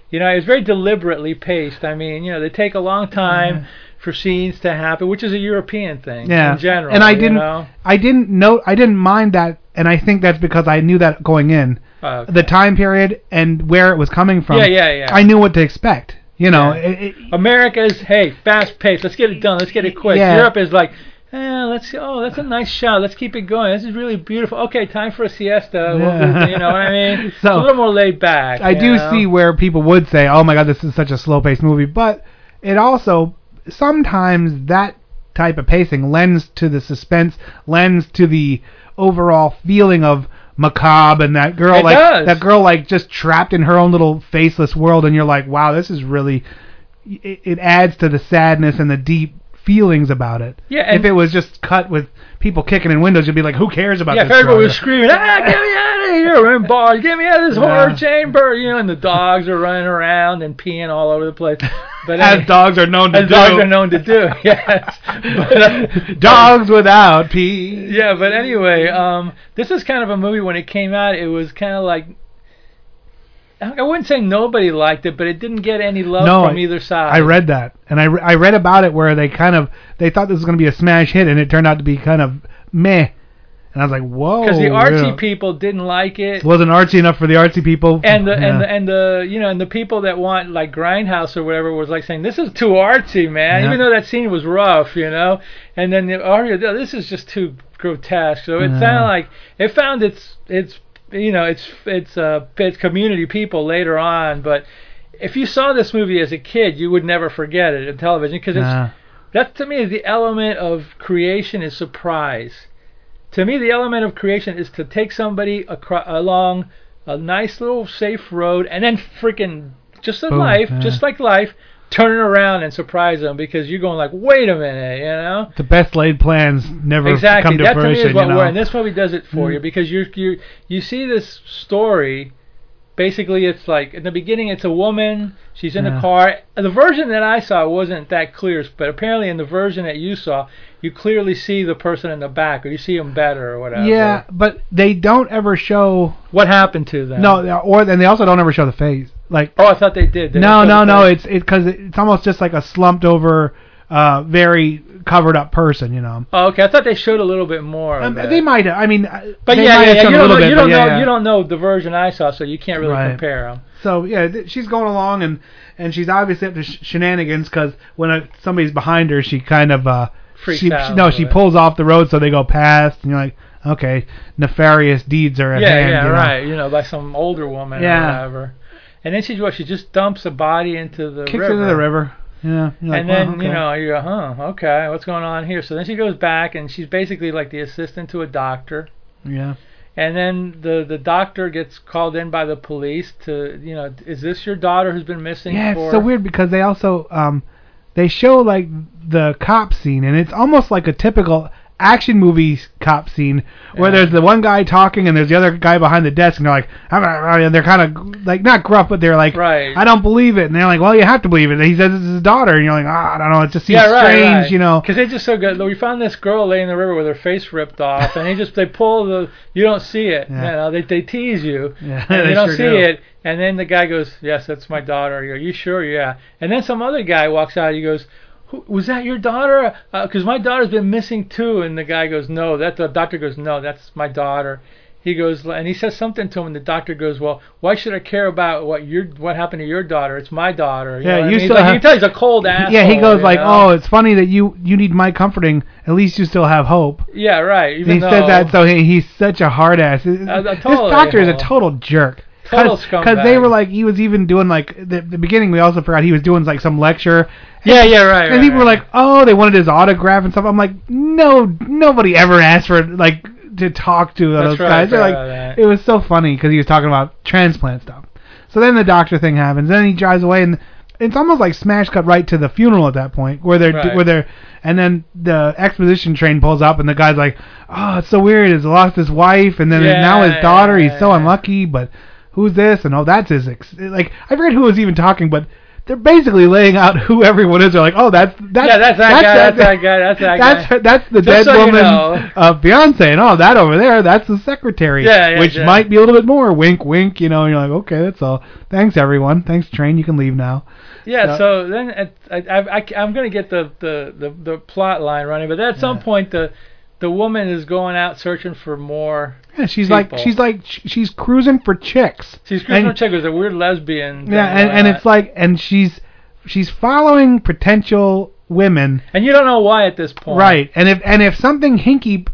You know, it's very deliberately paced. I mean, you know, they take a long time scenes to happen, which is a European thing yeah. in general. and I didn't, know? I didn't know, I didn't mind that, and I think that's because I knew that going in, Oh, okay. the time period and where it was coming from. Yeah, yeah, yeah. I knew what to expect. You know, Yeah. it, it, America's hey, fast paced. Let's get it done. Let's get it quick. Yeah. Europe is like, eh, let's oh, that's a nice shot. Let's keep it going. This is really beautiful. Okay, time for a siesta. We'll you know what I mean? <laughs> So, a little more laid back. I do know? see where people would say, "Oh my God, this is such a slow-paced movie," but it also sometimes that type of pacing lends to the suspense, lends to the overall feeling of macabre and that girl It like does. that girl like just trapped in her own little faceless world, and you're like, "Wow, this is really." It, it adds to the sadness and the deep feelings about it. Yeah, if it was just cut with people kicking in windows, you'd be like, "Who cares about Yeah, this?" if everybody girl?" was screaming, ah, get me <laughs> out of here, we're in bars, get me out of this horror Yeah. chamber, you know, and the dogs are running around and peeing all over the place. <laughs> But as dogs are known to as do. dogs are known to do, <laughs> yes. But, uh, Dogs without pee. Yeah, but anyway, um, this is kind of a movie. When it came out, it was kind of like I wouldn't say nobody liked it, but it didn't get any love No, from I- either side. I read that, and I, re- I read about it where they kind of they thought this was going to be a smash hit, and it turned out to be kind of meh. And I was like, whoa, because the artsy yeah. people didn't like it. It wasn't artsy enough for the artsy people. and the and the and the you know and the people that want like Grindhouse or whatever was like saying this is too artsy, man. Yeah. Even though that scene was rough, you know. And then the audio, "Oh, this is just too grotesque. So it Yeah. sounded like it found its its you know its its uh its community people later on. But if you saw this movie as a kid, you would never forget it in television because it's Nah. that to me the element of creation is surprise. To me, the element of creation is to take somebody acro- along a nice little safe road and then freaking just like Boom, life, yeah. just like life, turning around and surprise them because you're going like, wait a minute, you know. The best laid plans never Exactly. come to that to me fruition. is what you know? we're, and this movie does it for Mm. you because you you you see this story. Basically, it's like in the beginning, it's a woman. She's in Yeah. a car. The version that I saw wasn't that clear, but apparently in the version that you saw, you clearly see the person in the back, or you see them better, or whatever. yeah, but they don't ever show. What happened to them? No, or and they also don't ever show the face. Like Oh, I thought they did. They no, no, no. It's it because it's almost just like a slumped over, uh, very covered up person. You know. Oh, okay. I thought they showed a little bit more. Um, they might. have. I mean, uh, But yeah, yeah, yeah. You don't, know, bit, you don't yeah, know. yeah. You don't know the version I saw, so you can't really Right. compare them. So yeah, th- she's going along and and she's obviously up to sh- shenanigans because when uh somebody's behind her, she kind of uh Freaks she, out she a no she bit. pulls off the road so they go past and you're like okay nefarious deeds are at Yeah, hand. yeah, you know? right. You know, by some older woman Yeah. or whatever. And then she what? She just dumps a body into the river. Kicks river. into the river. Yeah. like, and well, then okay. you know you go, huh? Okay, what's going on here? So then she goes back, and she's basically like the assistant to a doctor. Yeah. And then the the doctor gets called in by the police to you know, is this your daughter who's been missing Yeah, for? it's so weird because they also um they show like the cop scene and it's almost like a typical action movie cop scene where Yeah. there's the one guy talking and there's the other guy behind the desk and they're like "Ah, ah, ah," and they're kind of like not gruff but they're like Right. I don't believe it and they're like well you have to believe it and he says it's his daughter and you're like ah, I don't know it just seems yeah, right, strange right. you know Because they just so good. We found this girl laying in the river with her face ripped off, and they just they pull the you don't see it. Yeah. You know, they they tease you, Yeah, and they you don't sure see do. it. And then the guy goes, "Yes, that's my daughter." You go, "You sure?" Yeah. And then some other guy walks out. He goes. Who, was that your daughter? Because my daughter's been missing too. And the guy goes, no. That the doctor goes, no, that's my daughter. He goes, and he says something to him. And the doctor goes, well, why should I care about what your what happened to your daughter? It's my daughter. You Yeah, what I you mean? Still like, have- you can tell he's a cold asshole. yeah he goes like know? oh it's funny that you you need my comforting at least you still have hope Yeah, right. Even he though, says that so he, he's such a hard ass. This totally, doctor is a uh, total jerk. Total Because they were like, he was even doing like the, the beginning. We also forgot he was doing like some lecture. Yeah, yeah, right. And right, people were like, oh, they wanted his autograph and stuff. I'm like, no, nobody ever asked for like to talk to those right, guys. They're right, like, right, right. it was so funny because he was talking about transplant stuff. So then the doctor thing happens. Then he drives away, and it's almost like smash cut right to the funeral at that point, where they're Right. where they're, and then the exposition train pulls up, and the guy's like, oh, it's so weird. He's lost his wife, and then Yeah, now his daughter. yeah, He's so yeah. unlucky, but who's this? And oh, that's his. Ex-. Like I forget who was even talking, but. They're basically laying out who everyone is. They're like, oh, that's that's Yeah, that's that guy, that's that guy, that's that guy. her, that's the Just dead so you woman know. of Beyonce, and oh, that over there, that's the secretary. Yeah, yeah, which yeah. might be a little bit more wink, wink. You know, and you're like, okay, that's all. Thanks, everyone. Thanks, train. You can leave now. Yeah, So- so then at, I, I, I, am going to get the, the, the, the plot line running, but at some Yeah. point the the woman is going out searching for more. Yeah, she's People. like, she's like, she's cruising for chicks. She's cruising And- for chicks. was a weird lesbian. Yeah, and, and it's like, and she's she's following potential women, and you don't know why at this point. right? And if and if something hinky.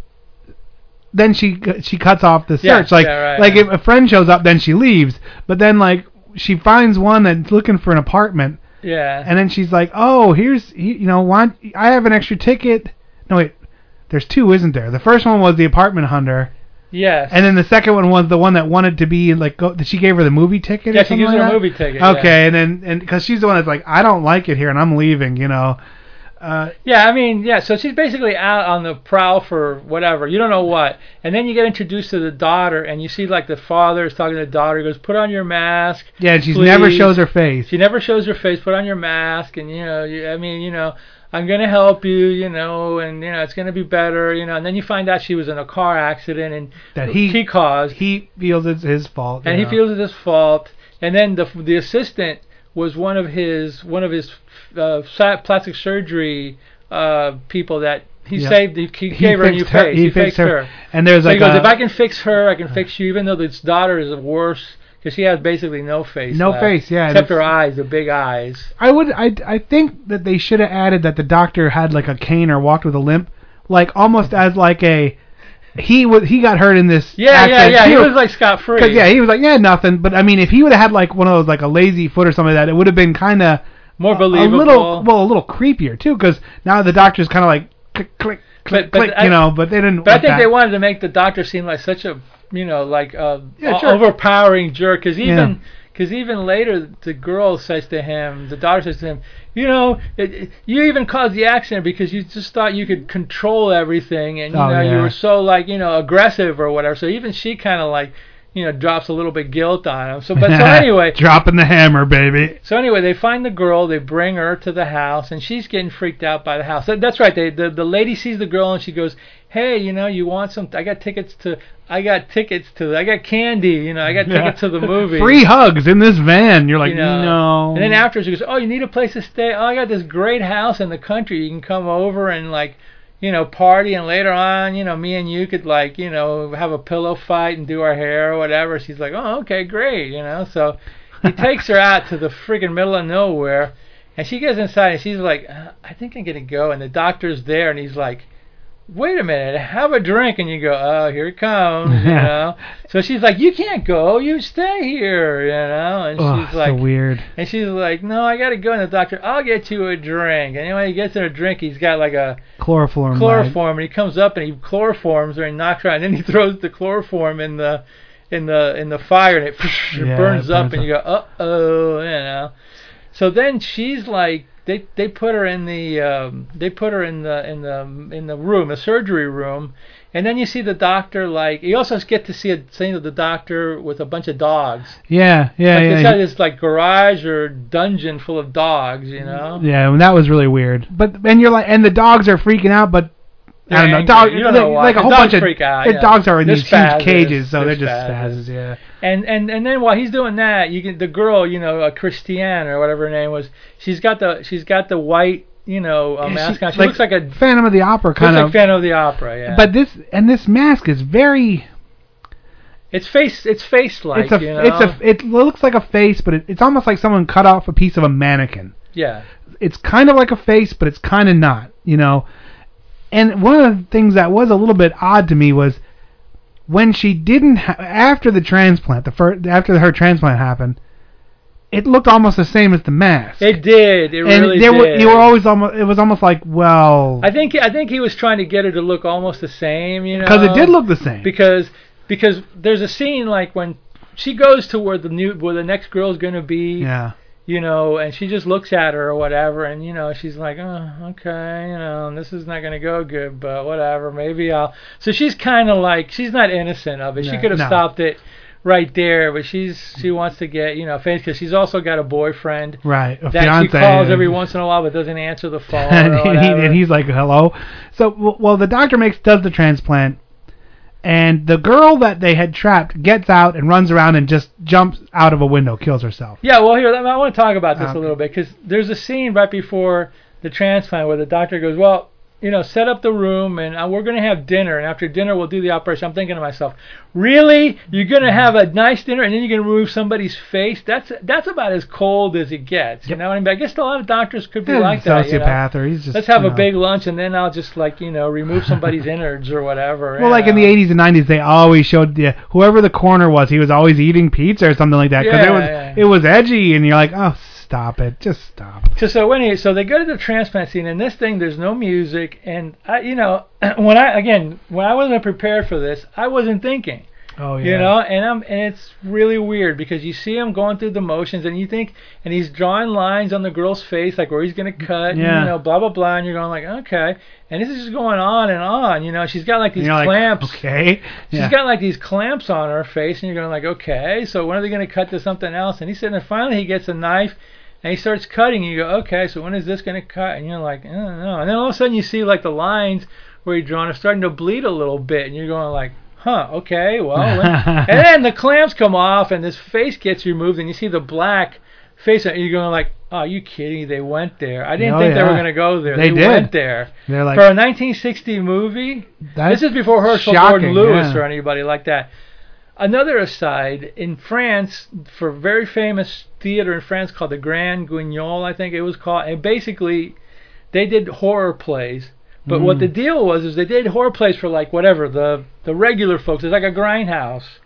Then she she cuts off the Yeah, search. like yeah, right, like yeah. if a friend shows up, then she leaves. But then like she finds one that's looking for an apartment, Yeah. And then she's like, "Oh, here's you know, want I have an extra ticket." No wait, there's two, isn't there? The first one was the apartment hunter, yes. and then the second one was the one that wanted to be like, go, she gave her the movie ticket. yeah, or she gives her like a that? movie ticket. yeah. Okay, and then and because she's the one that's like, I don't like it here, and I'm leaving. You know. Uh, Yeah, I mean, yeah. So she's basically out on the prowl for whatever. You don't know what, and then you get introduced to the daughter, and you see like the father is talking to the daughter. He goes, "Put on your mask." yeah, and she never shows her face. She never shows her face. Put on your mask, and you know, you, I mean, you know, I'm gonna help you, you know, and you know, it's gonna be better, you know. And then you find out she was in a car accident and That he- he caused, He feels it's his fault. and you he feels it's his fault. And then the the assistant was one of his one of his uh, plastic surgery uh, people that he Yeah. saved. He, he gave her a new fixed her- face. He, He, fixed her. her. And there's So like he goes, a, if I can fix her, I can fix you, even though this daughter is worse because she has basically no face. No left, face, yeah, Except her eyes, the big eyes. I would I I think that they should have added that the doctor had like a cane or walked with a limp, like almost as like a he was he got hurt in this. Yeah, yeah, accident yeah. He too. was like scot free. yeah, he was like yeah nothing. But I mean, if he would have had like one of those like a lazy foot or something like that, it would have been kind of more believable. a little well a little creepier too. Because now the doctor's kind of like click click click But- but click, I- you know. But they didn't. but I think that. they wanted to make the doctor seem like such a you know like a Yeah, o- sure. overpowering jerk because even Yeah. Because even later, the girl says to him, the daughter says to him, you know, it, it- you even caused the accident because you just thought you could control everything, and you Oh, know, you were so like, you know, aggressive or whatever. So even she kind of like, you know, drops a little bit guilt on him. So, but so <laughs> anyway, dropping the hammer, baby. so anyway, they find the girl, they bring her to the house, and she's getting freaked out by the house. That, that's right. They, the the lady sees the girl and she goes, "Hey, you know, you want some? I got tickets to. I got tickets to. I got candy. You know, I got <laughs> tickets to the movie. Free hugs in this van. You're like, you know. no. And then after she goes, "Oh, you need a place to stay? Oh, I got this great house in the country. You can come over and like." You know, party, and later on, you know, me and you could like, you know, have a pillow fight and do our hair or whatever. She's like, oh, okay, great, you know. So he takes her out to the friggin' middle of nowhere, and she gets inside and she's like, uh, I think I'm gonna go. And the doctor's there, and he's like, Wait a minute, have a drink. And you go, Oh, here it comes, you <laughs> know. so she's like, You can't go, you stay here, you know. And oh, she's like, so weird. and she's like, No, I gotta go. And the doctor, I'll get you a drink. And anyway, he gets her a drink. He's got like a Chloroform. chloroform, and he comes up and he chloroforms her and knocks her out, and then he <laughs> throws the chloroform in the in the in the fire, and it, <laughs> Yeah, burns it up, burns and you go, uh oh, you know. So then she's like, they they put her in the um, they put her in the in the in the room, the surgery room, and then you see the doctor like you also get to see a scene of the doctor with a bunch of dogs. Yeah, yeah, like yeah. it's he- got this like garage or dungeon full of dogs, you know. Yeah, and that was really weird. But and you're like, and the dogs are freaking out, but I don't know, dog. You don't like, know why. like a whole dogs bunch of freak out, yeah. dogs are in They're these spazzes. huge cages, so they're, They're just spazzes. spazzes. Yeah, And and and then while he's doing that, you can the girl, you know, uh, Christiane or whatever her name was, she's got the she's got the white, you know, uh, mask on. She looks like a Phantom of the Opera looks kind like of. Phantom of the Opera, yeah. But this and this mask is very. it's face it's face like, it's a. you know. It's a. It looks like a face, but it, it's almost like someone cut off a piece of a mannequin. yeah. it's kind of like a face, but it's kind of not, you know. And one of the things that was a little bit odd to me was when she didn't ha- after the transplant, the first after her transplant happened, it looked almost the same as the mask. It did. It and really there were did. you were always almost it was almost like well I think I think he was trying to get her to look almost the same, you know. because it did look the same. because because there's a scene like when she goes to where the new where the next girl's going to be yeah. You know, and she just looks at her or whatever, and you know, she's like, oh, okay, you know, this is not gonna go good, but whatever, maybe I'll. So she's kind of like, she's not innocent of it. she could have no. stopped it right there, but she's she wants to get, you know, famous because she's also got a boyfriend Right. A that fiance. she calls every once in a while, but doesn't answer the phone <laughs> and, he, and he's like, "Hello." So, well, the doctor makes does the transplant, and the girl that they had trapped gets out and runs around and just jumps out of a window, kills herself. Yeah, well, here I want to talk about this Okay. a um, little bit because there's a scene right before the transplant where the doctor goes, "Well, you know, set up the room and uh, we're going to have dinner, and after dinner we'll do the operation." I'm thinking to myself, "Really? You're going to have a nice dinner and then you're going to remove somebody's face? That's that's about as cold as it gets." You know what I mean? I guess a lot of doctors could be Yeah, like that. you know? or he's just. Let's have you a big lunch and then I'll just like you know remove somebody's <laughs> innards or whatever. Well, like in the 80s and 90s, they always showed the, whoever the coroner was, he was always eating pizza or something like that because Yeah, it was it was edgy, and you're like, oh, stop it, just stop. So so anyway, so they go to the transplant scene, and this thing there's no music, and I, you know, <clears throat> when I again when I wasn't prepared for this, I wasn't thinking, Oh yeah. you know, and I'm and it's really weird because you see him going through the motions, and you think, and he's drawing lines on the girl's face, like where he's gonna cut, Yeah. you know, blah blah blah, and you're going like, okay, and this is just going on and on, you know, she's got like these you're like, clamps. okay, She's yeah. got like these clamps on her face, and you're going like, okay, so when are they going to cut to something else? And he's sitting there. Finally, he gets a knife, and he starts cutting. And you go, okay, so when is this going to cut? And you're like, I don't know. And then all of a sudden, you see like the lines where he drawn are starting to bleed a little bit, and you're going like, huh, okay, well. <laughs> and then the clamps come off, and this face gets removed, and you see the black face, and you're going like, oh, you kidding? They went there. I didn't Oh, think they were going to go there. They did. went there. They're like, For a 1960 movie, this is before Herschell shocking, Gordon Lewis yeah. or anybody like that. Another aside, in France, for a very famous theater in France called the Grand Guignol, I think it was called, and basically they did horror plays. But what Mm. the deal was is they did horror plays for like whatever the the regular folks. It's like a grindhouse,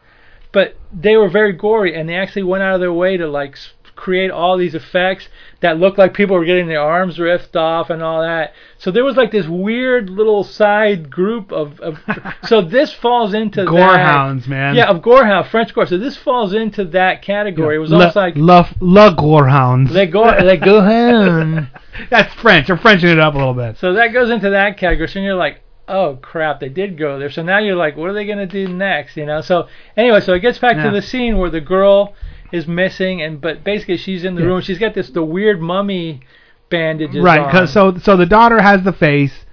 but they were very gory, and they actually went out of their way to like create all these effects that looked like people were getting their arms ripped off and all that. So there was like this weird little side group of. of <laughs> so this falls into Gorehounds, man. Yeah, of gorehound, French gore. So this falls into that category. It was Le, almost like Le, Le Gorehounds. Le Gore, Le <laughs> Gorehound. <laughs> That's French. They're Frenching it up a little bit. So that goes into that category. So you're like, oh crap, they did go there. So now you're like, what are they gonna do next? You know. So anyway, so it gets back Yeah. to the scene where the girl is missing, and but basically she's in the Yeah. room. She's got this the weird mummy bandages Right, on. cause so so the daughter has the face,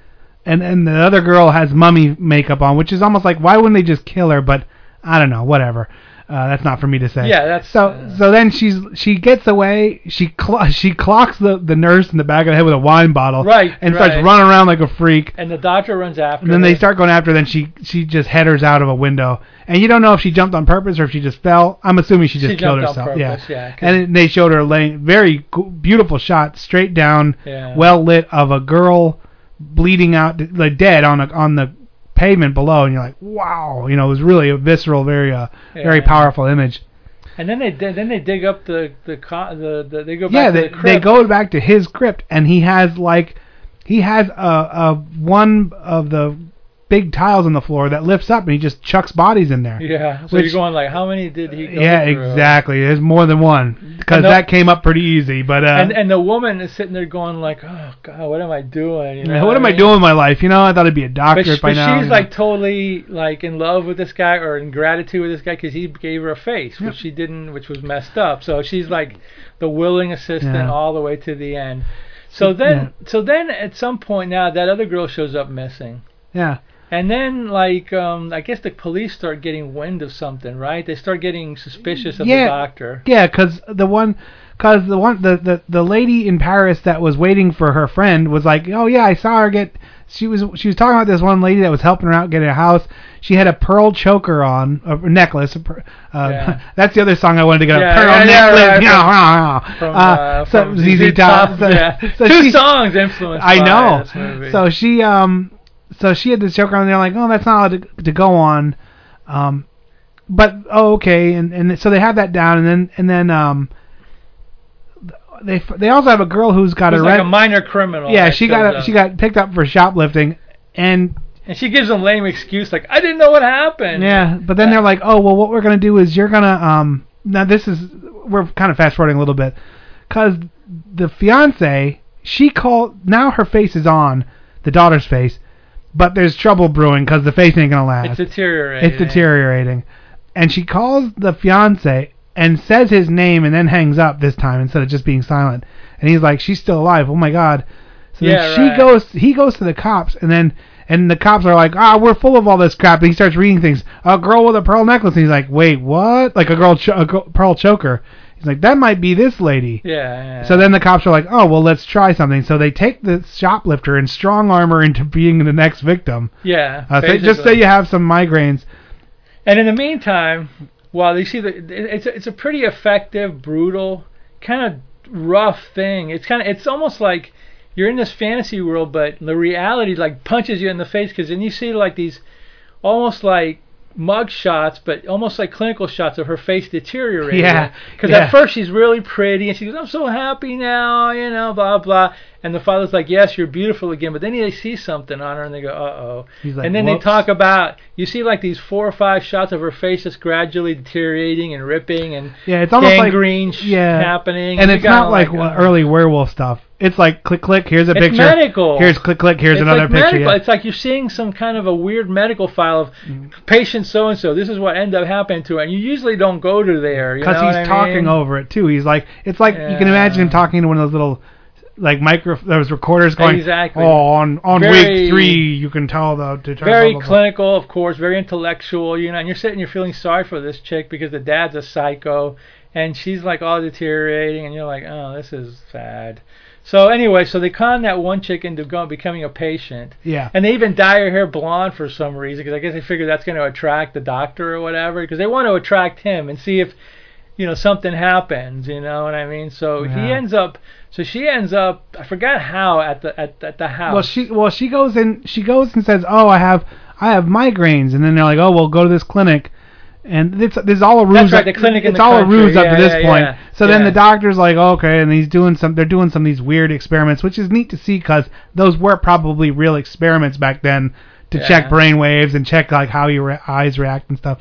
and and the other girl has mummy makeup on, which is almost like why wouldn't they just kill her? But I don't know, whatever. Uh, that's not for me to say. Yeah, that's- so. uh, so then she's she gets away. She cl- <laughs> she clocks the the nurse in the back of the head with a wine bottle. Right, And starts running around like a freak. and the doctor runs after. Her. And then they start going after. her, Then she she just headers out of a window, and you don't know if she jumped on purpose or if she just fell. I'm assuming she just She killed herself. purpose, yeah, 'cause- And they showed her laying very beautiful shot, straight down, Yeah. well lit of a girl bleeding out, like dead on a, on the pavement below, and you're like, wow, you know, it was really a visceral, very uh, very Yeah. powerful image. And then they then they dig up the the the, the they go back yeah, to they the they go back to his crypt, and he has like he has a, a one of the big tiles on the floor that lifts up, and he just chucks bodies in there. Yeah. So Which- you're going like, how many did he? Go Yeah, through? exactly. There's more than one because that came up pretty easy. But uh, And and the woman is sitting there going like, oh god, what am I doing? You know what am I mean? doing with my life? You know, I thought I'd be a doctor But, by but now. she's like totally like in love with this guy or in gratitude with this guy because he gave her a face, which she didn't, which was messed up. So she's like the willing assistant Yeah. all the way to the end. So then, so then at some point now that other girl shows up missing. yeah, And then, like, um, I guess the police start getting wind of something, right? They start getting suspicious of Yeah. the doctor. yeah, because the one. Cause the one the, the the lady in Paris that was waiting for her friend was like, oh yeah, I saw her get. She was she was talking about this one lady that was helping her out get a house. She had a pearl choker on, a necklace. A per, uh, Yeah. <laughs> that's the other song I wanted to get. Yeah, a pearl yeah, yeah, necklace. right, <laughs> yeah, from- yeah. From, Uh, uh, so from ZZ Top. So, <laughs> yeah. so Two she- songs influenced I know. So she um so she had this joke on there like, oh that's not allowed to, to go on. Um but oh okay and and so they have that down and then and then um they they also have a girl who's got a like a minor criminal. yeah she got up. she got picked up for shoplifting and and she gives a lame excuse like I didn't know what happened. yeah but then they're like oh well what we're gonna do is you're gonna um now this is we're kind of fast forwarding a little bit because the fiance she called now her face is on the daughter's face but there's trouble brewing because the face ain't gonna last. It's deteriorating. it's deteriorating. And she calls the fiance and says his name and then hangs up this time instead of just being silent. And he's like she's still alive. Oh my god. So Yeah, then she right. goes he goes to the cops and then and the cops are like ah we're full of all this crap. And he starts reading things. A girl with a pearl necklace. And he's like wait what? Like a girl cho- a girl, pearl choker he's like that might be this lady Yeah, yeah. so then the cops are like, oh, well, let's try something. So they take the shoplifter and strong armor into being the next victim. yeah. Uh, say, just say you have some migraines. And in the meantime, while you see the, it's a, it's a pretty effective, brutal, kind of rough thing. It's kind of it's almost like you're in this fantasy world, but the reality like punches you in the face because then you see like these almost like mug shots, but almost like clinical shots of her face deteriorating. Yeah, Because yeah. at first she's really pretty and she goes, "I'm so happy now," you know, blah blah. And the father's like, "Yes, you're beautiful again." But then they see something on her and they go, "Uh oh." Like, and then "Whoops." they talk about you see like these four or five shots of her face just gradually deteriorating and ripping and Yeah, it's almost like gangrene sh- yeah, happening. and you it's not like, uh, wa- early werewolf stuff. It's like click click. Here's a It's picture. medical. Here's click click. Here's it's another like picture. medical. yeah. It's like you're seeing some kind of a weird medical file of patient so and so. This is what ended up happening to her. And you usually don't go to there. Because Because he's talking over it too. He's like, it's like you can imagine him talking to one of those little, like micro those recorders going. Exactly. Oh, on on Very- week three, you can tell the. the very blah, blah, blah." clinical, of course, very intellectual, you know, and you're sitting, you're feeling sorry for this chick because the dad's a psycho, and she's like all deteriorating, and you're like, oh, this is sad. So anyway, so they con that one chick into go, becoming a patient, Yeah. and they even dye her hair blonde for some reason because I guess they figure that's going to attract the doctor or whatever because they want to attract him and see if you know something happens. You know what I mean? So he ends up. So she ends up. I forgot how at the at, at the house. Well, she well she goes in she goes and says, "Oh, I have I have migraines," and then they're like, "Oh, well, go to this clinic." And it's this is all a ruse. That's right, the clinic in It's the all country. a ruse up to this yeah, point. yeah. So then the doctor's like, okay, and he's doing some. They're doing some of these weird experiments, which is neat to see because those were probably real experiments back then to Yeah. check brain waves and check like how your eyes react and stuff.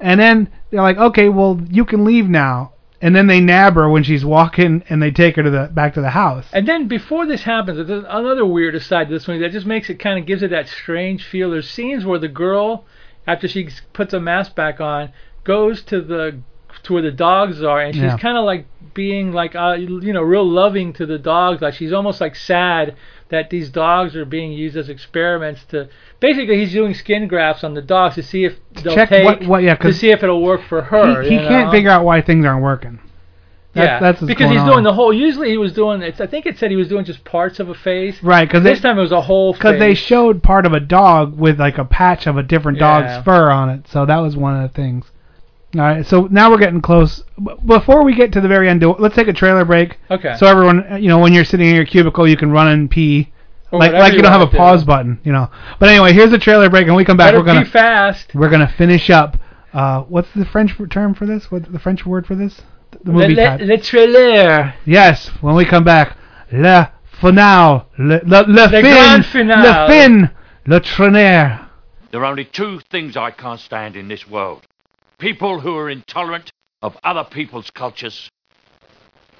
And then they're like, okay, well you can leave now. And then they nab her when she's walking, and they take her to the back to the house. And then before this happens, there's another weird aside to this movie that just makes it kind of gives it that strange feel. There's scenes where the girl, after she puts a mask back on, goes to the to where the dogs are, and she's Yeah. kind of like being like uh, you know real loving to the dogs. Like she's almost like sad that these dogs are being used as experiments to. Basically, he's doing skin grafts on the dogs to see if they'll Check take what- what- yeah, to see if it'll work for her. he he can't know? figure out why things aren't working. That- yeah, that's because he's on. doing the whole. Usually, he was doing. It's, I think it said he was doing just parts of a face. Right, because This time it was a whole. because they showed part of a dog with like a patch of a different Yeah. dog's fur on it. So that was one of the things. All right, so now we're getting close. Before we get to the very end, let's take a trailer break. Okay. So everyone, uh, you know, when you're sitting in your cubicle, you can run and pee. Or like like you you don't have a wanna do. pause button, you know. But anyway, here's a trailer break, and we come back. Better we're gonna pee fast. we're gonna finish up. Uh, what's the French term for this? What's the French word for this? The movie le, title. le trailer. Yes, when we come back, le finale, le, le, le fin, grand finale. le fin, le traîner. There are only two things I can't stand in this world people who are intolerant of other people's cultures,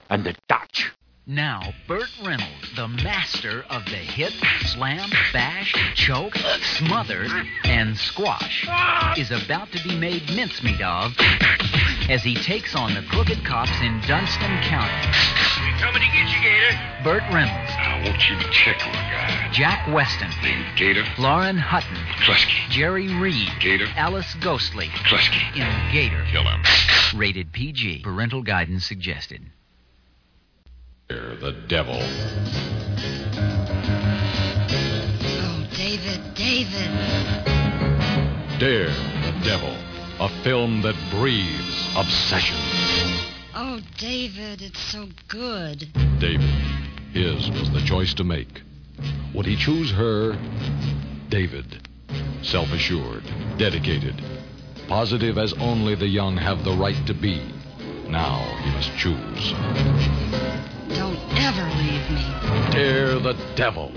and the Dutch. Now, Burt Reynolds, the master of the hit, slam, bash, choke, smother, and squash, is about to be made mincemeat of as he takes on the crooked cops in Dunston County. We Coming to get you, Gator. Burt Reynolds, I want you to check on a guy Jack Weston, named Gator Lauren Hutton, McCluskey. Jerry Reed, Gator Alice Ghostley McCluskey. in Gator. Kill him. Rated PG. Parental guidance suggested. The devil. Oh, David, David. Dare the Devil. A film that breathes obsession. Oh, David, it's so good. David. His was the choice to make. Would he choose her? David. Self assured, dedicated, positive as only the young have the right to be. Now he must choose. Don't ever leave me. Dare the Devil.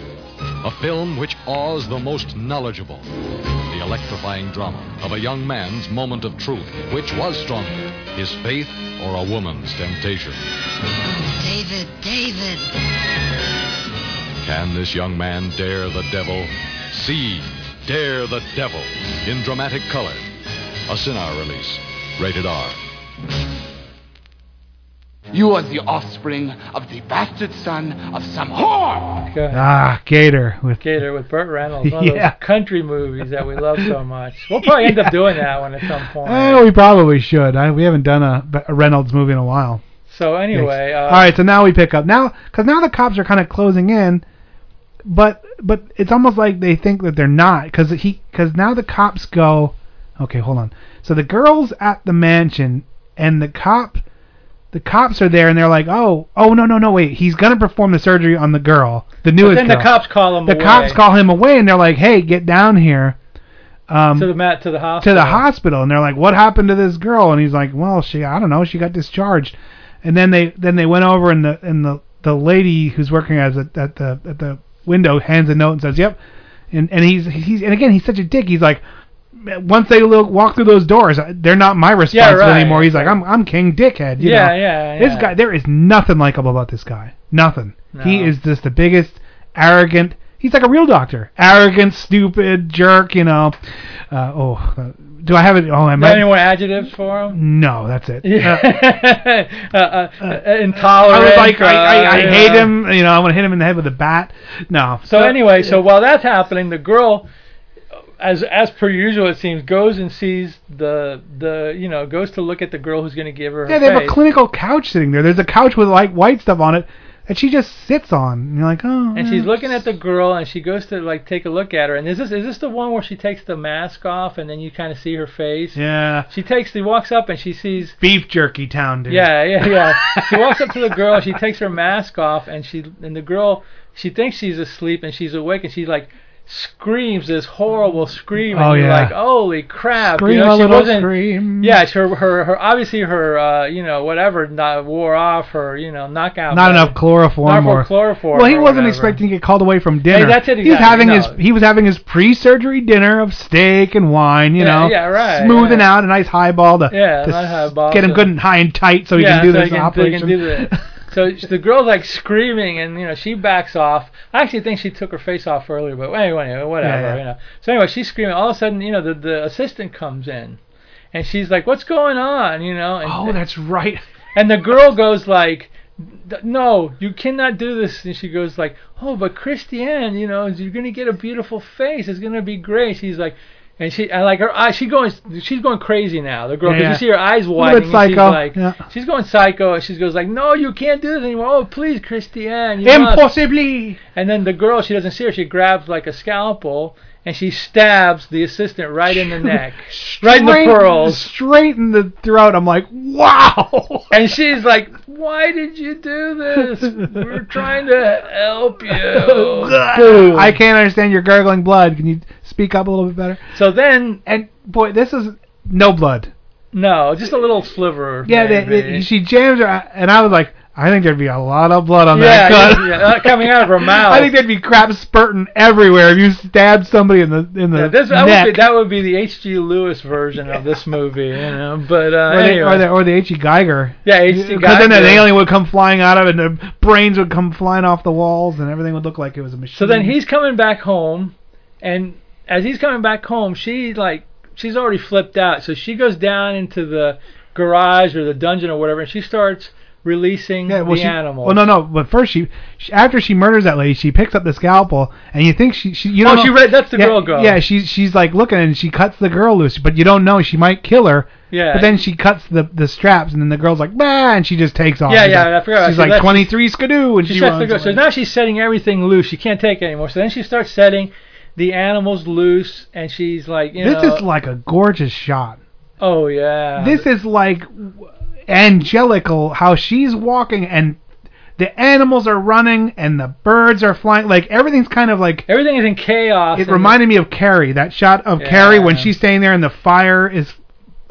A film which awes the most knowledgeable. The electrifying drama of a young man's moment of truth. Which was stronger, his faith or a woman's temptation? Oh, David, David. Can this young man dare the devil? See Dare the Devil in dramatic color. A Cinar release. Rated R. You are the offspring of the bastard son of some whore. Go ahead. Ah, Gator with Gator with Burt Reynolds, one of <laughs> Yeah. those country movies that we love so much. We'll probably end up doing that one at some point. Eh, we probably should. I, we haven't done a, a Reynolds movie in a while. So anyway, uh, All right, so now we pick up now because now the cops are kind of closing in, but but it's almost like they think that they're not because he because now the cops go. Okay, hold on. So the girls at the mansion and the cop, the cops are there and they're like, oh oh no no no wait. He's gonna perform the surgery on the girl the but newest then the cops call him the away. cops call him away and they're like hey get down here. Um, to the mat to the hospital. to the hospital. And they're like what happened to this girl? And he's like well she i don't know. She got discharged. And then they then they went over and the and the the lady who's working as a, at the at the window hands a note and says yep. And and he's he's and again he's such a dick. He's like once they look, walk through those doors they're not my responsibility right. anymore he's like i'm i'm king dickhead you Yeah, know? yeah, this guy there is nothing likable about this guy nothing he is just the biggest arrogant he's like a real doctor arrogant stupid jerk you know uh, oh uh, do i have it oh i Is might any more adjectives for him? no, that's it. Uh, Yeah. <laughs> uh, uh, uh, intolerant. I was like, I, I, I uh, hate yeah. him. You know, I'm gonna hit him in the head with a bat. No. So anyway, so while that's happening, the girl, as as per usual, it seems, goes and sees the the you know goes to look at the girl who's going to give her her yeah, they have a clinical couch sitting there. There's a couch with like white stuff on it that she just sits on. And you're like, oh. and eh. she's looking at the girl, and she goes to like take a look at her. And is this is this the one where she takes the mask off, and then you kind of see her face? Yeah. She takes, she walks up, and she sees. Beef jerky town, dude. Yeah, yeah, yeah. <laughs> she walks up to the girl, and she takes her mask off, and she and the girl, she thinks she's asleep, and she's awake, and she's like screams this horrible scream, and Oh, you're yeah. like, holy crap! Scream you know, she wasn't. scream. Yeah, her, her, her, obviously her, uh, you know, whatever, not wore off her, you know, knockout. Not enough chloroform Not or enough chloroform. Well, he wasn't whatever. expecting to get called away from dinner. that's it, He's having no. his he was having his pre-surgery dinner of steak and wine. You Yeah, know, yeah, right, smoothing yeah. out a nice highball to, Yeah, to nice highball get him good and high and tight so he can do so this can, operation. Can do that. So the girl's like screaming, and you know she backs off. I actually think she took her face off earlier, but anyway, anyway, whatever, Yeah, yeah. you know. So anyway, she's screaming. All of a sudden, you know, the the assistant comes in, and she's like, "What's going on?" You know. And, oh, that's right. And the girl goes like, "No, you cannot do this." And she goes like, "Oh, but Christiane, you know, you're gonna get a beautiful face. It's gonna be great." She's like. And she, and like her eyes, she going, she's going crazy now. The girl, Yeah, because yeah. you see her eyes widening. she's psycho, like, yeah. she's going psycho. And she goes like, "No, you can't do this anymore. Oh, please, Christiane, you must." Impossibly. And then the girl, she doesn't see her. She grabs like a scalpel and she stabs the assistant right in the neck, <laughs> right in the pearls. Straight in the throat. I'm like, wow. <laughs> And she's like, "Why did you do this? We're trying to help you." <laughs> I can't understand your gurgling blood. Can you speak up a little bit better? So then, and boy, this is no blood. No, just a little sliver. Yeah, they, they- she jams her, and I was like, I think there'd be a lot of blood on yeah, that cut. yeah, yeah, coming out of her mouth. <laughs> I think there'd be crap spurting everywhere if you stabbed somebody in the in the Yeah, this, that, neck. would be, that would be the H.G. Lewis version of this movie, you know. But uh, or, the, anyway. or the or the H.E. Giger. Yeah, H.G. Because then an alien would come flying out of it, and the brains would come flying off the walls, and everything would look like it was a machine. So then he's coming back home, and as he's coming back home, she like she's already flipped out. So she goes down into the garage or the dungeon or whatever, and she starts releasing Yeah, well, the she, animals. Well, no, no. But first, she, she after she murders that lady, she picks up the scalpel, and you think she, she you Oh, she read- that's the yeah, girl go. Yeah, she's she's like looking, and she cuts the girl loose, but you don't know she might kill her. Yeah. But then she cuts the the straps, and then the girl's like, bah, and she just takes off. Yeah, She's yeah, like- I forgot. She's She like 23 skidoo, and she she sets runs So now she's setting everything loose. She can't take it anymore. So then she starts setting the animals loose, and she's like, you know This know, is like a gorgeous shot. oh yeah, This is like angelical how she's walking and the animals are running and the birds are flying like everything's kind of like everything is in chaos. it reminded me of Carrie that shot of Carrie when she's staying there and the fire is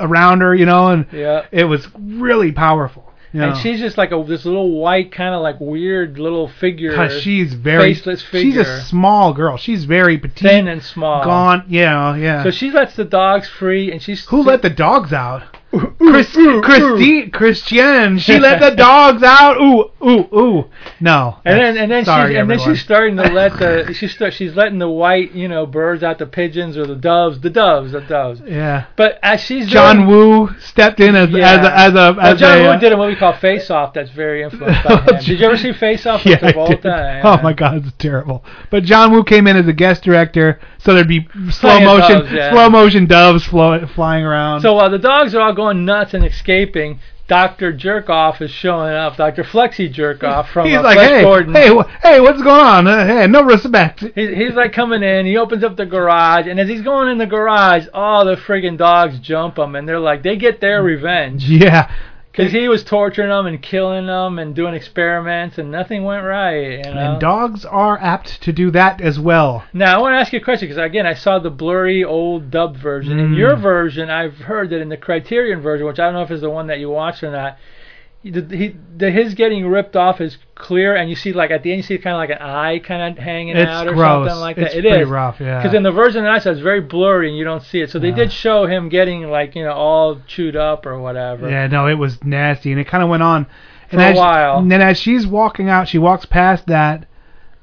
around her you know and Yeah. it was really powerful know. And she's just like a this little white kind of like weird little figure. she's very faceless she's a small girl she's very petite thin and small. Gone. yeah yeah So she lets the dogs free, and she's who let the dogs out Chris, Christi, Christian, she let the dogs out. Ooh, ooh, ooh. No. And then and then sorry, she's and then she's starting to let the she's start, she's letting the white you know birds out the pigeons or the doves the doves the doves. Yeah. But as she's John doing, Woo stepped in as Yeah. as a as a as John a, Woo uh, did a movie called Face Off that's very influenced by <laughs> him. Did you ever see Face Off with Yeah, I did. Yeah. Oh my God, it's terrible. But John Woo came in as a guest director, so there'd be slow of motion, doves, yeah. slow motion doves flow, flying around. So while the dogs are all going nuts and escaping, Doctor Jerkoff is showing up. Doctor Flexi Jerkoff from he's uh, like, Flesh hey, Gordon. hey, wh- hey, what's going on? Uh, hey, no respect. He's, he's like coming in. He opens up the garage, and as he's going in the garage, all the friggin' dogs jump him, and they're like, they get their revenge Yeah. Because he was torturing them and killing them and doing experiments, and nothing went right. You know. And dogs are apt to do that as well. Now I want to ask you a question because again I saw the blurry old dubbed version. In Mm. your version, I've heard that in the Criterion version, which I don't know if it's the one that you watched or not, the, he, the his getting ripped off is clear, and you see like at the end you see kind of like an eye kind of hanging It's out or gross. something like that. It's. It pretty is rough, yeah. Because in the version that I saw, it's very blurry and you don't see it. So they Yeah. did show him getting like you know all chewed up or whatever. Yeah, no, it was nasty, and it kind of went on. And For a as, while. And then as she's walking out, she walks past that,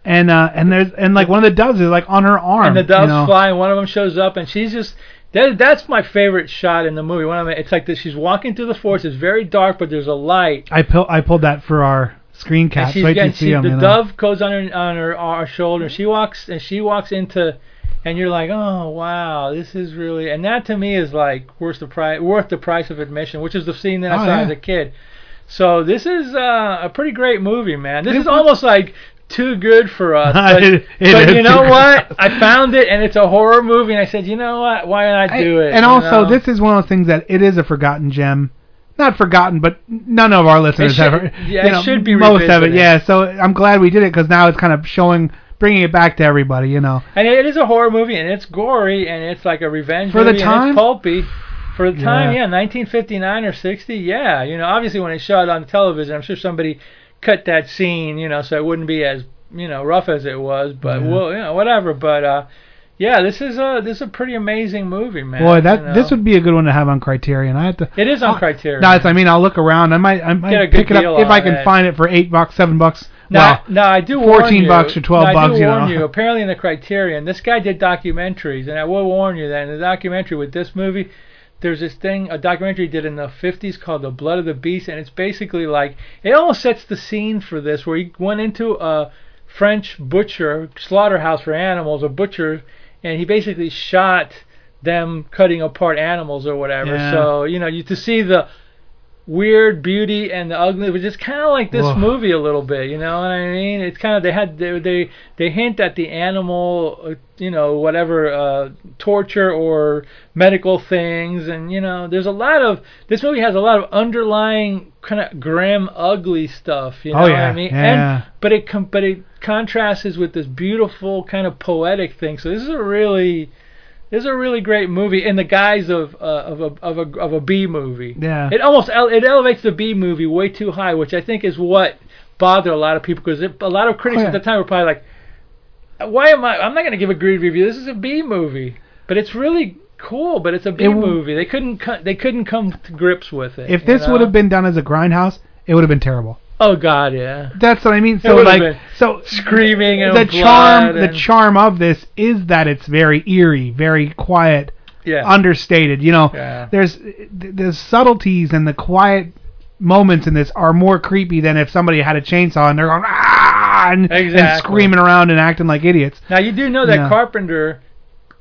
and uh, and there's and like one of the doves is like on her arm. and the doves you know? fly, and one of them shows up, and she's just that. That's my favorite shot in the movie. Of my, it's like this. She's walking through the forest. It's very dark, but there's a light. I pull, I pulled that for our screen cap, so you can see she, them. the you know? dove goes on her on her, our shoulder. She walks and she walks into, and you're like, oh wow, this is really. And that to me is like worth the price, worth the price of admission, which is the scene that I Oh, saw yeah. as a kid. So this is uh, a pretty great movie, man. This It is was- almost like too good for us. <laughs> But, It- it but you know what? good. I found it, and it's a horror movie, and I said, you know what? Why not I- do it? And also, know? this is one of those things that it is a forgotten gem. Not forgotten, but none of our listeners should- have. yeah, you it should be most of it. Yeah, so I'm glad we did it because now it's kind of showing bringing it back to everybody. You know. And it is a horror movie, and it's gory, and it's like a revenge For the movie, and time? it's pulpy. For the time, Yeah. yeah, 1959 or 60, yeah. You know, obviously when they shot it on television, I'm sure somebody cut that scene, you know, so it wouldn't be as you know rough as it was. But Yeah. well, you know, whatever. But uh, yeah, this is a this is a pretty amazing movie, man. Boy, that you know. this would be a good one to have on Criterion. I have to. It is on I'll- Criterion. No, I mean, I'll look around. I might, I might Get a good pick it up if I can it. find it for eight bucks, seven bucks. Now, well, now I do warn 14 you, bucks or 12 now, I bucks, do you know. you. Apparently, in the Criterion, this guy did documentaries, and I will warn you that in the documentary with this movie, there's this thing, a documentary did in the 50s called The Blood of the Beast, and it's basically like it almost sets the scene for this, where he went into a French butcher slaughterhouse for animals, a butcher, and he basically shot them cutting apart animals or whatever. Yeah. So you know, you to see the weird beauty and the ugly, which is kind of like this Whoa. movie a little bit. You know what I mean? It's kind of they had they they, they hint at the animal, uh, you know, whatever uh, torture or medical things, and you know, there's a lot of this movie has a lot of underlying kind of grim, ugly stuff. You know Oh, what I mean? yeah. And but it com- but it contrasts with this beautiful kind of poetic thing. So this is a really this is a really great movie in the guise of uh, of a of a of a B movie. Yeah. It almost ele- it elevates the B movie way too high, which I think is what bothered a lot of people because a lot of critics Oh, yeah. at the time were probably like, "Why am I? I'm not going to give a great review. This is a B movie." But it's really cool. But it's a B It w- movie. They couldn't co- they couldn't come to grips with it. if this know? would have been done as a grindhouse, it would have been terrible. Oh god, yeah. That's what I mean. So like, so screaming and the charm, the charm of this is that it's very eerie, very quiet, Yeah. understated. You know, Yeah. there's the subtleties and the quiet moments in this are more creepy than if somebody had a chainsaw and they're going ah and, and screaming around and acting like idiots. Now you do know that Yeah. Carpenter,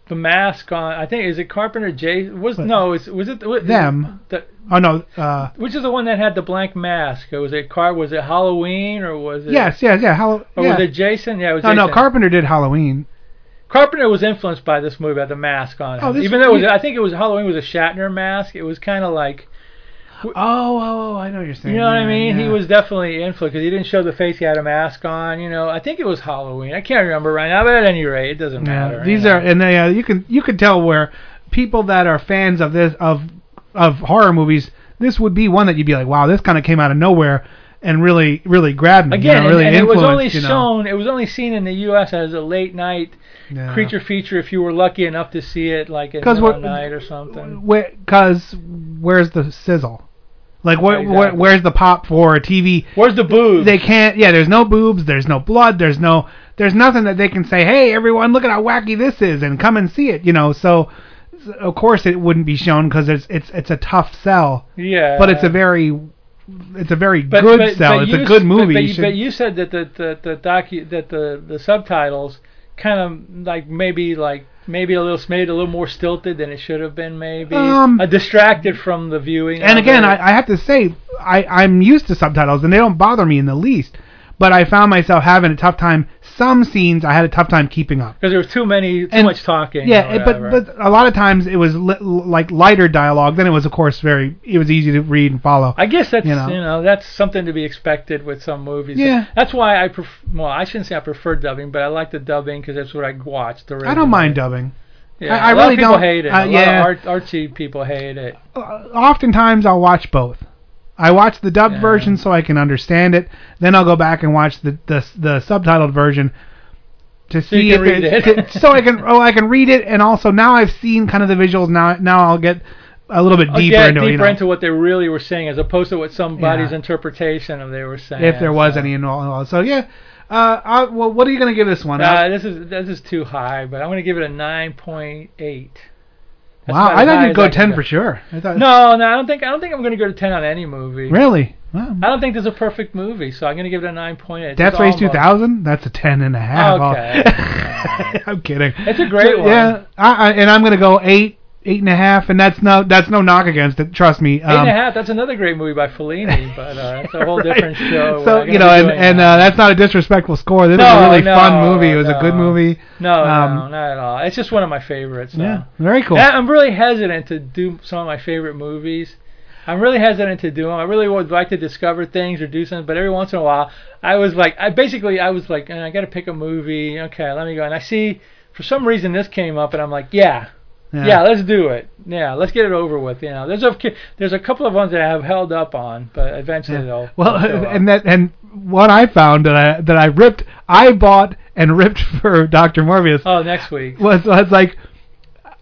the mask on. I think is it Carpenter J was no is was it was, Them. The, Oh no, uh, which is the one that had the blank mask? Was it Car? Was it Halloween or was it? yes, yes, yeah. How, Or yeah. was it Jason? Yeah, it was no, Jason. no. Carpenter did Halloween. Carpenter was influenced by this movie, by the mask on him. Oh, this- Even though it was. I think it was Halloween was a Shatner mask. It was kind of like, Oh, oh, oh, I know what you're saying. you know what I Yeah, mean? He was definitely influenced because he didn't show the face. He had a mask on. You know, I think it was Halloween. I can't remember right now, but at any rate, it doesn't matter. Yeah, these you are and they, uh, you can you can tell where people that are fans of this of of horror movies, this would be one that you'd be like, wow, this kind of came out of nowhere and really really grabbed me. you Again, know, really and, and it was only you know. shown. It was only seen in the U.S. as a late night Yeah. creature feature. If you were lucky enough to see it, like at the 'Cause middle of what- the night or something. Because where's the sizzle? Like where, where Exactly. where's the pop for a TV? Where's the boobs? They can't. Yeah, there's no boobs. There's no blood. There's no. There's nothing that they can say. Hey, everyone, look at how wacky this is, and come and see it. You know. So, of course, it wouldn't be shown because it's it's it's a tough sell. Yeah. But it's a very it's a very But- good but- sell. but it's you a good movie. But, you, but you said that the the the docu that the the subtitles kind of like maybe like maybe a little made a little more stilted than it should have been. Maybe Um, uh, distracted from the viewing. and again. I, I have to say, I, I'm used to subtitles and they don't bother me in the least. But I found myself having a tough time. Some scenes I had a tough time keeping up. because there was too many too And- much talking. Yeah, it- but but a lot of times it was li- like lighter dialogue. Then it was, of course, very it was easy to read and follow. I guess that's you you know. know. that's something to be expected with some movies. Yeah. that's why I prefer. Well, I shouldn't say I prefer dubbing, but I like the dubbing because that's what I watched. The I don't mind dubbing. Yeah, I- I a lot really of people don't- hate it. uh, a lot yeah. artsy people hate it. Oftentimes I'll watch both. I watch the dubbed yeah. version so I can understand it. Then I'll go back and watch the the, the subtitled version to so see if it, it. to, <laughs> so I can oh I can read it and also now I've seen kind of the visuals now now I'll get a little bit oh, deeper into deeper you know, into what they really were saying as opposed to what somebody's yeah. interpretation of they were saying if there was so. any all So yeah. Uh, I, well, what are you going to give this one? Uh, uh, this is this is too high, but I'm going to give it a 9.8. Wow, I thought you'd go ten go. for sure. I thought no, no, I don't think I don't think I'm going to go to ten on any movie. Really? Wow. I don't think there's a perfect movie, so I'm going to give it a nine point eight. Death Race two thousand? That's a ten and a half. Okay. <laughs> I'm kidding. It's a great so, one. Yeah, I, I, and I'm going to go eight eight and a half, and that's no that's no knock against it. Trust me. Eight and Um, a half. That's another great movie by Fellini, but uh, it's a whole <laughs> right. different show. So you know, and and uh, that's not a disrespectful score. This No, is a really no, fun movie. It was a good movie. No, Um, no, not at all. It's just one of my favorites. So. Yeah, very cool. And I'm really hesitant to do some of my favorite movies I'm really hesitant to do them. I really would like to discover things or do something, but every once in a while, I was like, I basically, I was like, "Uh, I got to pick a movie. Okay, let me go. And I see, for some reason, this came up, and I'm like, yeah, Yeah. yeah, let's do it. Yeah, let's get it over with. You know, there's a there's a couple of ones that I have held up on, but eventually they'll. Well, they'll <laughs> and that and one I found that I that I ripped, I bought and <laughs> ripped for Doctor Morbius oh, next week. was was like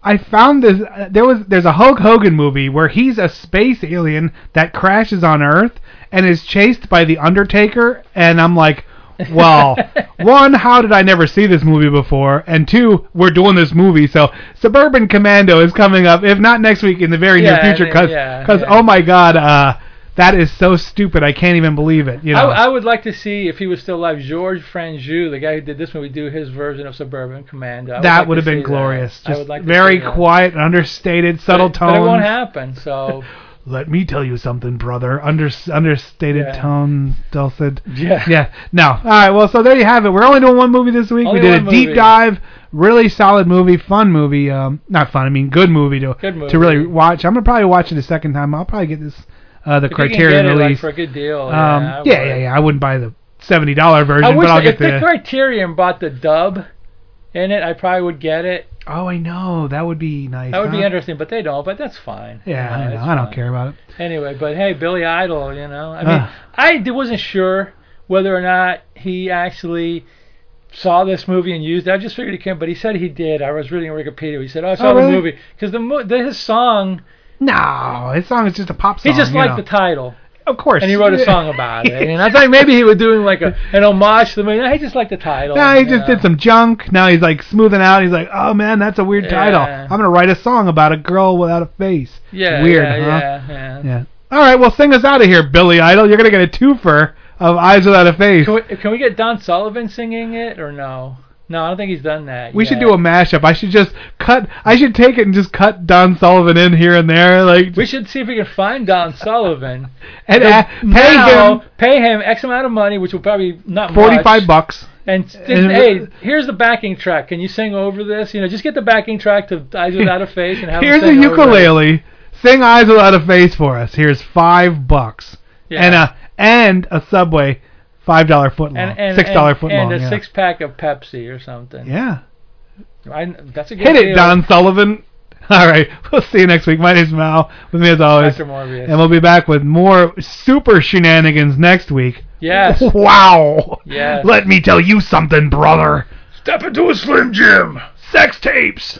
I found this. uh, There was there's a Hulk Hogan movie where he's a space alien that crashes on Earth and is chased by the Undertaker, and I'm like. <laughs> well, one, how did I never see this movie before? And two, we're doing this movie, so Suburban Commando is coming up, if not next week, in the very Yeah, near future. Because, yeah, yeah. oh my God, uh, that is so stupid. I can't even believe it. You know, I, I would like to see if he was still alive. Georges Franju, the guy who did this movie, do his version of Suburban Commando. That like would have been that. glorious. I Just would like very that. quiet, understated, subtle but, tones. But it won't happen. So <laughs> Let me tell you something, brother. Under understated Yeah. tone, dulcet. Yeah. Yeah. No. All right. Well, so there you have it. We're only doing one movie this week. Only we did a one deep dive, really solid movie, fun movie. Um, not fun. I mean, good movie to Good movie. to really watch. I'm gonna probably watch it a second time. I'll probably get this uh the if Criterion it, like, release. for a good deal. um, yeah, yeah, yeah, yeah. I wouldn't buy the seventy dollar version, I wish but I'll that get the the. Criterion bought the dub in it, I probably would get it. Oh, I know. That would be nice. That would be interesting, but they don't. But that's fine. Yeah, You I know. it's I don't fine. care about it. Anyway, but hey, Billy Idol, you know, I mean. I wasn't sure whether or not he actually saw this movie and used it. I just figured he can, but he said he did. I was reading Wikipedia. He said, "Oh, I saw Oh, the movie because the, mo- the his song. No, his song is just a pop song. He just liked know. the title, Of course. and he wrote a song <laughs> about it. And I thought maybe he was doing like a an homage to the movie. No, he just like the title. No, he just know. did some junk. Now he's like smoothing out. He's like, oh man, that's a weird title. I'm gonna write a song about a girl without a face. Yeah, weird, yeah, huh? yeah, yeah. Yeah. All right, well, sing us out of here, Billy Idol. You're gonna get a twofer of Eyes Without a Face. Can we, can we get Don Sullivan singing it or no? No, I don't think he's done that. We should do a mashup. I should just cut. I should take it and just cut Don Sullivan in here and there, like We should see if we can find Don <laughs> Sullivan and uh, pay now, him pay him X amount of money, which will probably not forty-five bucks. And just, And- hey, here's the backing track. Can you sing over this? You know, just get the backing track to Eyes Without a Face and have him Here's a sing over it. ukulele. Sing Eyes Without a Face for us. Here's five bucks. Yeah. And a and a Subway five dollar foot long. and, and, Six dollar and- foot and long. a yeah. six pack of Pepsi or something. yeah. I, that's a good Hit it. Don Sullivan. <laughs> All right. We'll see you next week. My name's Mal. With me as always. Dr. Morbius. And we'll be back with more super shenanigans next week. Yes. <laughs> Wow. Yes. Let me tell you something, brother. Step into a Slim Jim. Sex tapes.